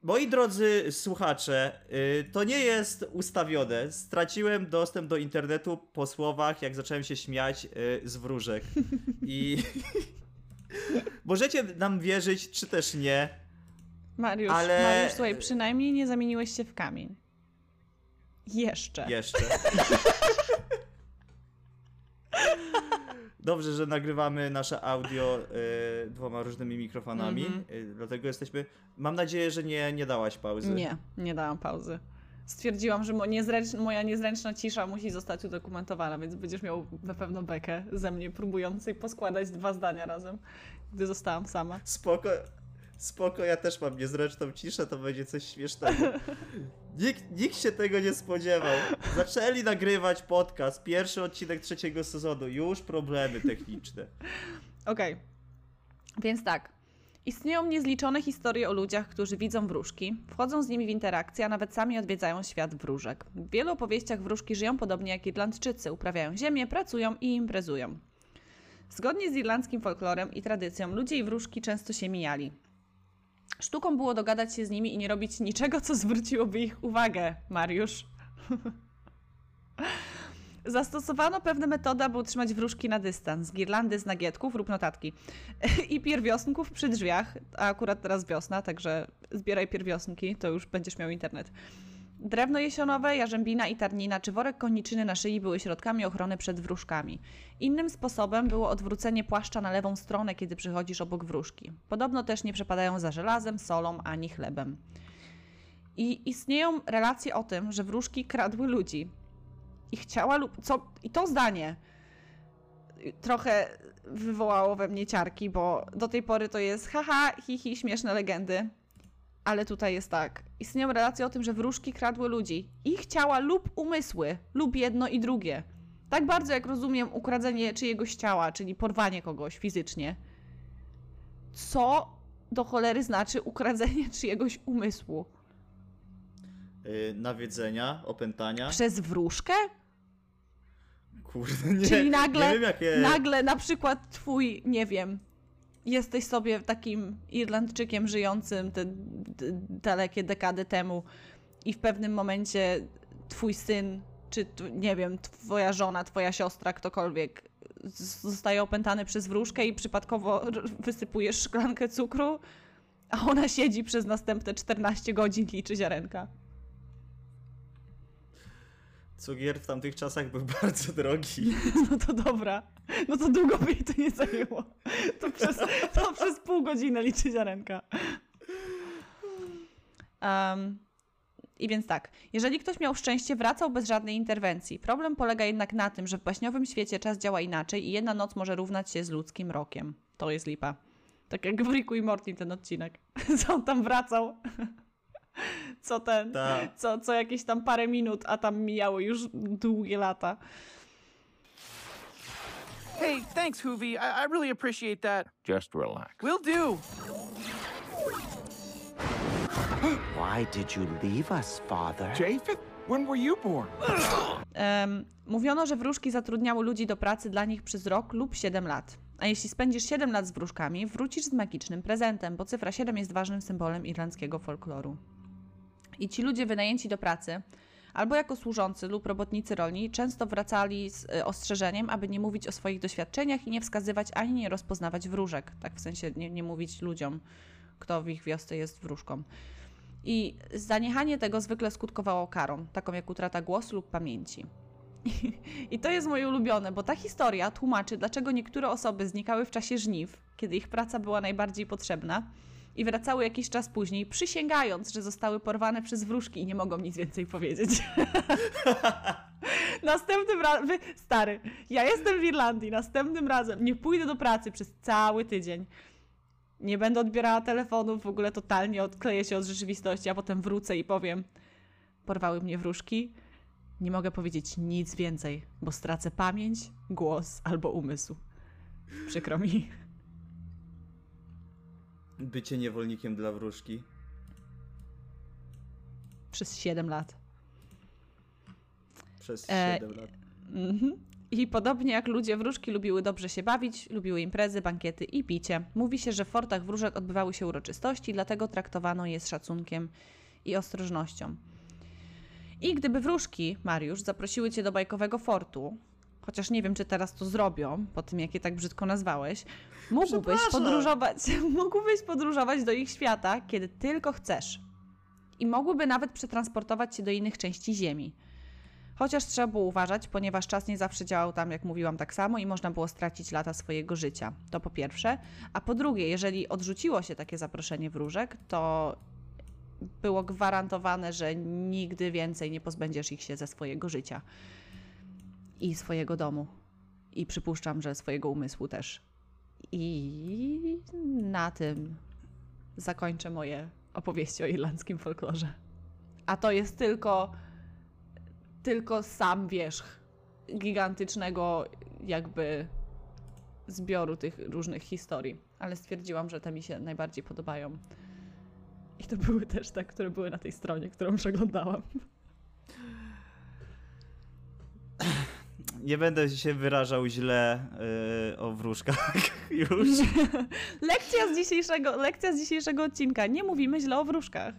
Speaker 1: Moi drodzy słuchacze, y, to nie jest ustawione. Straciłem dostęp do internetu po słowach, jak zacząłem się śmiać y, z wróżek. I możecie nam wierzyć, czy też nie.
Speaker 2: Mariusz,
Speaker 1: Ale-
Speaker 2: Mariusz, słuchaj, przynajmniej nie zamieniłeś się w kamień. Jeszcze.
Speaker 1: Jeszcze. Dobrze, że nagrywamy nasze audio y, dwoma różnymi mikrofonami,
Speaker 2: Mhm.
Speaker 1: y, dlatego jesteśmy. Mam nadzieję, że nie, nie dałaś pauzy.
Speaker 2: Nie, nie dałam pauzy. Stwierdziłam, że mo- niezręcz, moja niezręczna cisza musi zostać udokumentowana, więc będziesz miał na pewno bekę ze mnie próbującej poskładać dwa zdania razem, gdy zostałam sama.
Speaker 1: Spoko, spoko, ja też mam niezręczną ciszę, to będzie coś śmiesznego. Nikt, nikt się tego nie spodziewał. Zaczęli nagrywać podcast, pierwszy odcinek trzeciego sezonu, już problemy techniczne.
Speaker 2: Okej, więc tak. Istnieją niezliczone historie o ludziach, którzy widzą wróżki, wchodzą z nimi w interakcję, a nawet sami odwiedzają świat wróżek. W wielu opowieściach wróżki żyją podobnie jak Irlandczycy, uprawiają ziemię, pracują i imprezują. Zgodnie z irlandzkim folklorem i tradycją, ludzie i wróżki często się mijali. Sztuką było dogadać się z nimi i nie robić niczego, co zwróciłoby ich uwagę, Mariusz. Zastosowano pewne metody, aby utrzymać wróżki na dystans. Girlandy z nagietków lub notatki. I pierwiosnków przy drzwiach. A akurat teraz wiosna, także zbieraj pierwiosnki, to już będziesz miał internet. Drewno jesionowe, jarzębina i tarnina czy worek koniczyny na szyi były środkami ochrony przed wróżkami. Innym sposobem było odwrócenie płaszcza na lewą stronę, kiedy przychodzisz obok wróżki. Podobno też nie przepadają za żelazem, solą ani chlebem. I istnieją relacje o tym, że wróżki kradły ludzi. I chciała lub. Co, I to zdanie trochę wywołało we mnie ciarki, bo do tej pory to jest haha, hi, hi, śmieszne legendy. Ale tutaj jest tak. Istnieją relacje o tym, że wróżki kradły ludzi. Ich ciała lub umysły, lub jedno i drugie. Tak bardzo jak rozumiem ukradzenie czyjegoś ciała, czyli porwanie kogoś fizycznie. Co do cholery znaczy ukradzenie czyjegoś umysłu?
Speaker 1: Yy, nawiedzenia, opętania.
Speaker 2: Przez wróżkę?
Speaker 1: Kurde, nie,
Speaker 2: Czyli nagle-
Speaker 1: nie wiem jakie...
Speaker 2: Nagle na przykład twój, nie wiem, jesteś sobie takim Irlandczykiem żyjącym te dalekie dekady temu i w pewnym momencie twój syn, czy nie wiem, twoja żona, twoja siostra, ktokolwiek zostaje opętany przez wróżkę i przypadkowo wysypujesz szklankę cukru, a ona siedzi przez następne 14 godzin liczy ziarenka.
Speaker 1: Cukier w tamtych czasach był bardzo drogi.
Speaker 2: No to dobra. No to długo by jej to nie zajęło. To przez, to przez pół godziny liczy ziarenka. Um, I więc tak, jeżeli ktoś miał szczęście, wracał bez żadnej interwencji. Problem polega jednak na tym, że w baśniowym świecie czas działa inaczej i jedna noc może równać się z ludzkim rokiem. To jest lipa. Tak jak w Ricku i Morty ten odcinek. Co on tam wracał? Co ten?
Speaker 1: Ta,
Speaker 2: Co, co jakieś tam parę minut, a tam mijały już długie lata.
Speaker 5: Hey, thanks, Hoovy. I, I really appreciate that.
Speaker 6: Just relax.
Speaker 5: Will do.
Speaker 7: Why did you leave us, Father?
Speaker 6: Japheth, when were you born?
Speaker 2: Em, mówiono, że wróżki zatrudniały ludzi do pracy dla nich przez rok lub 7 lat. A jeśli spędzisz 7 lat z wróżkami, wrócisz z magicznym prezentem, bo cyfra 7 jest ważnym symbolem irlandzkiego folkloru. I ci ludzie wynajęci do pracy, albo jako służący lub robotnicy rolni, często wracali z y, ostrzeżeniem, aby nie mówić o swoich doświadczeniach i nie wskazywać ani nie rozpoznawać wróżek. Tak w sensie nie, nie mówić ludziom, kto w ich wiosce jest wróżką. I zaniechanie tego zwykle skutkowało karą, taką jak utrata głosu lub pamięci. I to jest moje ulubione, bo ta historia tłumaczy, dlaczego niektóre osoby znikały w czasie żniw, kiedy ich praca była najbardziej potrzebna, i wracały jakiś czas później, przysięgając, że zostały porwane przez wróżki i nie mogą nic więcej powiedzieć. następnym razem, stary, ja jestem w Irlandii, następnym razem nie pójdę do pracy przez cały tydzień. Nie będę odbierała telefonów, w ogóle totalnie odkleję się od rzeczywistości, a potem wrócę i powiem: Porwały mnie wróżki. Nie mogę powiedzieć nic więcej, bo stracę pamięć, głos albo umysł. Przykro mi.
Speaker 1: Bycie niewolnikiem dla wróżki.
Speaker 2: Przez 7 lat.
Speaker 1: Przez
Speaker 2: E,
Speaker 1: 7 lat.
Speaker 2: Mhm. I podobnie jak ludzie wróżki lubiły dobrze się bawić, lubiły imprezy, bankiety i picie. Mówi się, że w fortach wróżek odbywały się uroczystości, dlatego traktowano je z szacunkiem i ostrożnością. I gdyby wróżki, Mariusz, zaprosiły cię do bajkowego fortu, chociaż nie wiem, czy teraz to zrobią, po tym jak je tak brzydko nazwałeś, mógłbyś podróżować, mógłbyś podróżować do ich świata, kiedy tylko chcesz. I mogłyby nawet przetransportować cię do innych części Ziemi. Chociaż trzeba było uważać, ponieważ czas nie zawsze działał tam, jak mówiłam, tak samo i można było stracić lata swojego życia. To po pierwsze. A po drugie, jeżeli odrzuciło się takie zaproszenie wróżek, to było gwarantowane, że nigdy więcej nie pozbędziesz ich się ze swojego życia i swojego domu. I przypuszczam, że swojego umysłu też. I na tym zakończę moje opowieści o irlandzkim folklorze. A to jest tylko tylko sam wierzch gigantycznego jakby zbioru tych różnych historii. Ale stwierdziłam, że te mi się najbardziej podobają. I to były też te, które były na tej stronie, którą przeglądałam.
Speaker 1: Nie będę się wyrażał źle yy, o wróżkach już.
Speaker 2: lekcja, z dzisiejszego, lekcja z dzisiejszego odcinka. Nie mówimy źle o wróżkach.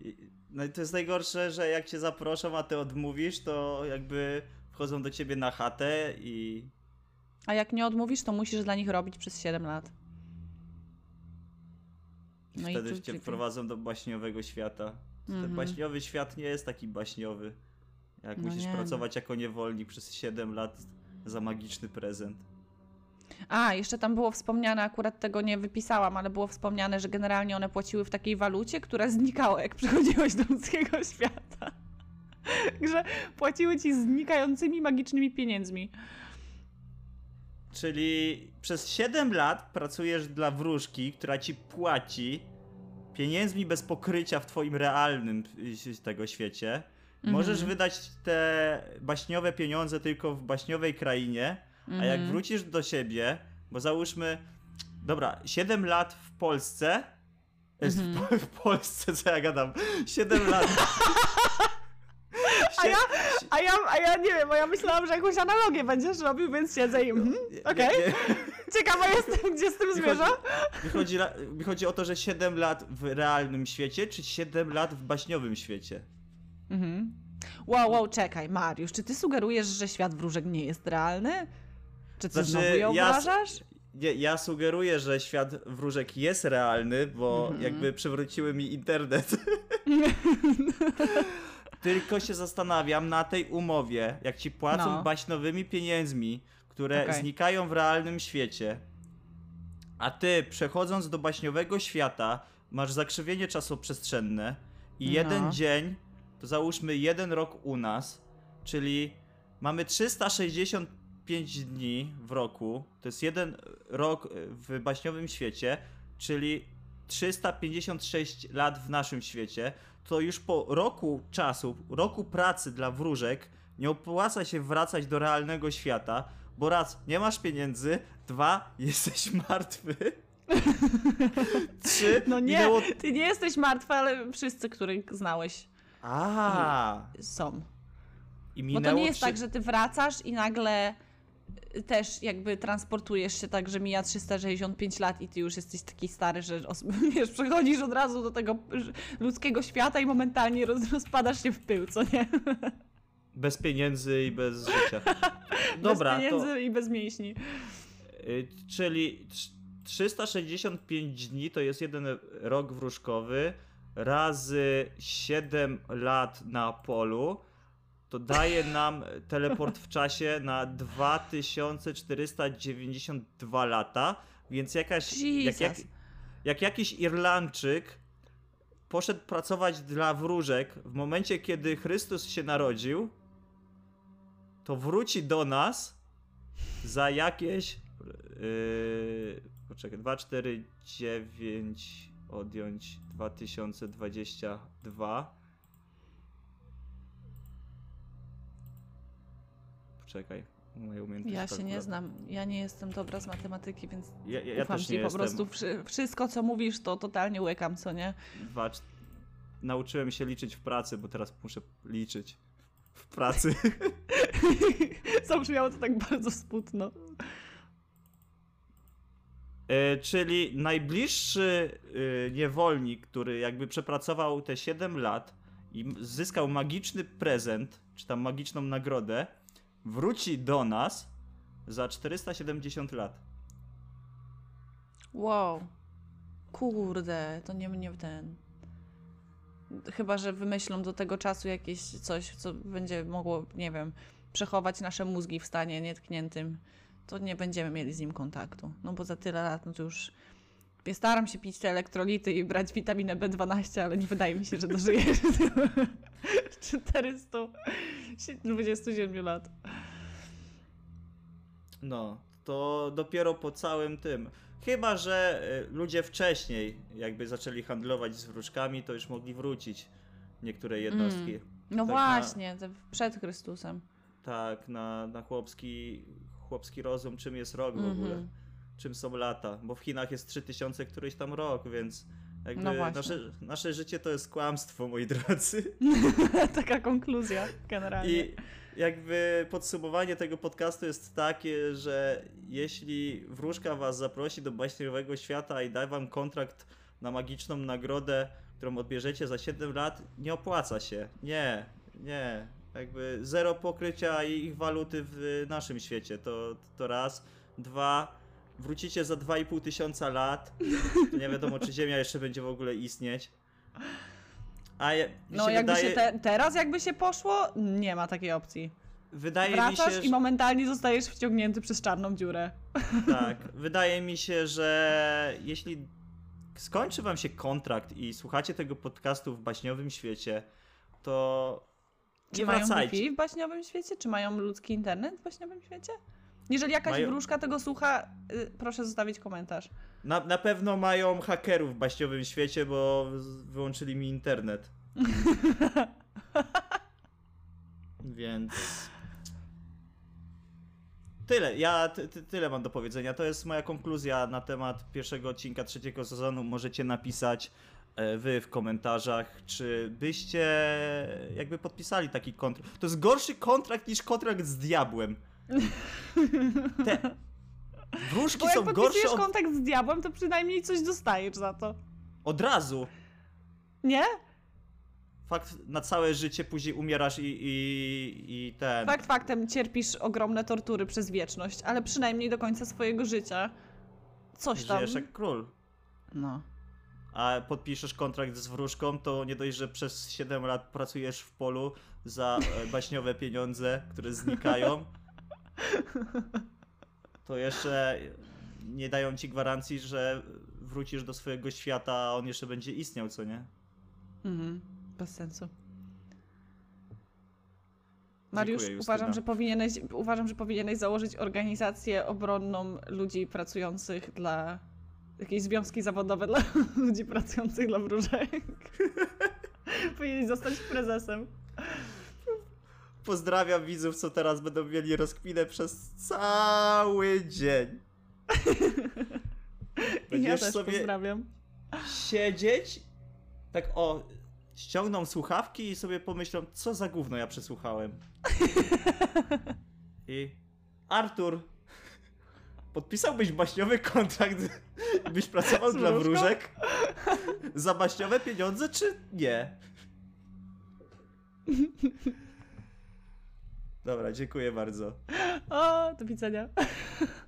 Speaker 1: I- No i to jest najgorsze, że jak cię zaproszą, a ty odmówisz, to jakby wchodzą do ciebie na chatę i
Speaker 2: A jak nie odmówisz, to musisz dla nich robić przez 7 lat. No
Speaker 1: wtedy
Speaker 2: tu-
Speaker 1: cię wprowadzą do baśniowego świata. Ten
Speaker 2: Mhm.
Speaker 1: baśniowy świat nie jest taki baśniowy. Jak
Speaker 2: No
Speaker 1: musisz
Speaker 2: nie, no.
Speaker 1: pracować jako niewolnik przez 7 lat za magiczny prezent.
Speaker 2: A, jeszcze tam było wspomniane, akurat tego nie wypisałam, ale było wspomniane, że generalnie one płaciły w takiej walucie, która znikała, jak przychodziłeś do ludzkiego świata. Że płaciły ci znikającymi magicznymi pieniędzmi.
Speaker 1: Czyli przez 7 lat pracujesz dla wróżki, która ci płaci pieniędzmi bez pokrycia w twoim realnym y, tego świecie. Możesz wydać te baśniowe pieniądze tylko w baśniowej krainie, a jak wrócisz do siebie, bo załóżmy, dobra, 7 lat w Polsce, e, w, w Polsce, co ja gadam, 7 lat...
Speaker 2: A ja, a, ja, a ja nie wiem, bo ja myślałam, że jakąś analogię będziesz robił, więc siedzę i mhm, okej.
Speaker 1: Nie.
Speaker 2: Ciekawa jestem, gdzie z tym zmierza.
Speaker 1: Mi chodzi, mi chodzi o to, że 7 lat w realnym świecie, czy 7 lat w baśniowym świecie?
Speaker 2: Wow, wow, czekaj, Mariusz, czy ty sugerujesz, że świat wróżek nie jest realny? Czy ty
Speaker 1: Znaczy,
Speaker 2: znowu je
Speaker 1: ja
Speaker 2: obrażasz?
Speaker 1: Nie, ja sugeruję, że świat wróżek jest realny, bo
Speaker 2: Mhm.
Speaker 1: jakby przywróciły mi internet. Tylko się zastanawiam na tej umowie, jak ci płacą
Speaker 2: No.
Speaker 1: baśnowymi pieniędzmi, które
Speaker 2: Okej.
Speaker 1: znikają w realnym świecie, a ty przechodząc do baśniowego świata masz zakrzywienie czasoprzestrzenne i
Speaker 2: No.
Speaker 1: jeden dzień, załóżmy jeden rok u nas, czyli mamy 365 dni w roku, to jest jeden rok w baśniowym świecie, czyli 356 lat w naszym świecie, to już po roku czasu, roku pracy dla wróżek nie opłaca się wracać do realnego świata, bo raz, nie masz pieniędzy, dwa, jesteś martwy, trzy,
Speaker 2: No nie,
Speaker 1: minęło...
Speaker 2: ty nie jesteś martwy, ale wszyscy, których znałeś,
Speaker 1: A,
Speaker 2: są.
Speaker 1: i
Speaker 2: Bo
Speaker 1: minęło
Speaker 2: to nie jest
Speaker 1: trzy...
Speaker 2: tak, że ty wracasz i nagle y, też jakby transportujesz się tak, że mija 365 lat i ty już jesteś taki stary, że wiesz, przechodzisz od razu do tego ludzkiego świata i momentalnie roz, rozpadasz się w pył, co nie?
Speaker 1: Bez pieniędzy i bez życia. Dobra,
Speaker 2: bez pieniędzy
Speaker 1: to...
Speaker 2: i bez mięśni.
Speaker 1: Y, czyli trz- 365 dni to jest jeden rok wróżkowy razy 7 lat na polu. To daje nam teleport w czasie na 2492 lata, więc jakaś jak, jak, jak jakiś Irlandczyk poszedł pracować dla wróżek w momencie, kiedy Chrystus się narodził, to wróci do nas za jakieś. Yy, poczekaj, 2, 4, 9 odjąć 2022. Poczekaj, moje umiejętności.
Speaker 2: Ja się nie znam, ja nie jestem dobra z matematyki, więc
Speaker 1: Ja, ja, ja też
Speaker 2: ci
Speaker 1: nie
Speaker 2: po
Speaker 1: jestem.
Speaker 2: prostu. Wszy, wszystko, co mówisz, to totalnie łykam, co nie?
Speaker 1: Dwa, cz- Nauczyłem się liczyć w pracy, bo teraz muszę liczyć w pracy.
Speaker 2: Zabrzmiało to tak bardzo smutno.
Speaker 1: E, czyli najbliższy e, niewolnik, który jakby przepracował te 7 lat i zyskał magiczny prezent, czy tam magiczną nagrodę, wróci do nas za 470 lat.
Speaker 2: Wow. Kurde, to nie mnie ten. Chyba, że wymyślą do tego czasu jakieś coś, co będzie mogło, nie wiem, przechować nasze mózgi w stanie nietkniętym, to nie będziemy mieli z nim kontaktu. No bo za tyle lat, no to już. Ja staram się pić te elektrolity i brać witaminę B12, ale nie wydaje mi się, że dożyję 427 lat.
Speaker 1: No, to dopiero po całym tym. Chyba, że e, ludzie wcześniej jakby zaczęli handlować z wróżkami, to już mogli wrócić niektóre jednostki.
Speaker 2: No
Speaker 1: Tak
Speaker 2: właśnie, te przed Chrystusem.
Speaker 1: Tak, na, na chłopski, chłopski rozum, czym jest rok w
Speaker 2: Mhm.
Speaker 1: ogóle. Czym są lata. Bo w Chinach jest 3000 któryś tam rok, więc jakby
Speaker 2: No
Speaker 1: nasze, nasze życie to jest kłamstwo, moi drodzy.
Speaker 2: Taka konkluzja generalnie.
Speaker 1: I jakby podsumowanie tego podcastu jest takie, że jeśli wróżka was zaprosi do baśniowego świata i da wam kontrakt na magiczną nagrodę, którą odbierzecie za 7 lat, nie opłaca się. Nie, nie. Jakby zero pokrycia ich waluty w naszym świecie. To, to raz. Dwa. Wrócicie za 2,5 tysiąca lat. To nie wiadomo, czy Ziemia jeszcze będzie w ogóle istnieć. A je, mi
Speaker 2: No
Speaker 1: się
Speaker 2: jakby
Speaker 1: wydaje,
Speaker 2: się te, teraz jakby się poszło, nie ma takiej opcji.
Speaker 1: wydaje mi
Speaker 2: Wracasz
Speaker 1: się,
Speaker 2: i momentalnie zostajesz wciągnięty przez czarną dziurę.
Speaker 1: Tak, wydaje mi się, że jeśli skończy wam się kontrakt i słuchacie tego podcastu w baśniowym świecie, to
Speaker 2: Czy
Speaker 1: nie
Speaker 2: mają
Speaker 1: wracajcie.
Speaker 2: Wi-Fi w baśniowym świecie? Czy mają ludzki internet w baśniowym świecie? Jeżeli jakaś
Speaker 1: Mają-
Speaker 2: wróżka tego słucha, y, proszę zostawić komentarz.
Speaker 1: Na, na pewno mają hakerów w baśniowym świecie, bo wyłączyli mi internet. Więc. Tyle, ja ty, ty, tyle mam do powiedzenia. To jest moja konkluzja na temat pierwszego odcinka trzeciego sezonu. Możecie napisać wy w komentarzach, czy byście jakby podpisali taki kontrakt. To jest gorszy kontrakt niż kontrakt z diabłem. Te wróżki
Speaker 2: Bo jak
Speaker 1: są gorsze
Speaker 2: podpisujesz
Speaker 1: od,
Speaker 2: kontakt z diabłem, to przynajmniej coś dostajesz za to.
Speaker 1: od razu.
Speaker 2: Nie?
Speaker 1: Fakt, na całe życie później umierasz i, i, i ten.
Speaker 2: Fakt faktem cierpisz ogromne tortury przez wieczność, ale przynajmniej do końca swojego życia coś tam.
Speaker 1: Żyjesz jak król.
Speaker 2: No.
Speaker 1: A podpiszesz kontrakt z wróżką, to nie dość, że przez 7 lat pracujesz w polu za e, baśniowe pieniądze, które znikają. To jeszcze nie dają ci gwarancji, że wrócisz do swojego świata, a on jeszcze będzie istniał, co nie?
Speaker 2: Mhm. Bez sensu. Mariusz,
Speaker 1: Justyna.
Speaker 2: uważam że, powinieneś, uważam, że powinieneś założyć organizację obronną ludzi pracujących dla. Jakieś związki zawodowe dla ludzi pracujących dla wróżek. powinieneś zostać prezesem.
Speaker 1: Pozdrawiam widzów, co teraz będą mieli rozkminę przez cały dzień.
Speaker 2: I ja
Speaker 1: Będziesz
Speaker 2: też
Speaker 1: sobie
Speaker 2: pozdrawiam.
Speaker 1: siedzieć, tak o, ściągną słuchawki i sobie pomyślą, co za gówno ja przesłuchałem. I Artur, podpisałbyś baśniowy kontrakt, byś pracował dla wróżek za baśniowe pieniądze, czy nie? Dobra, dziękuję bardzo.
Speaker 2: O, do widzenia.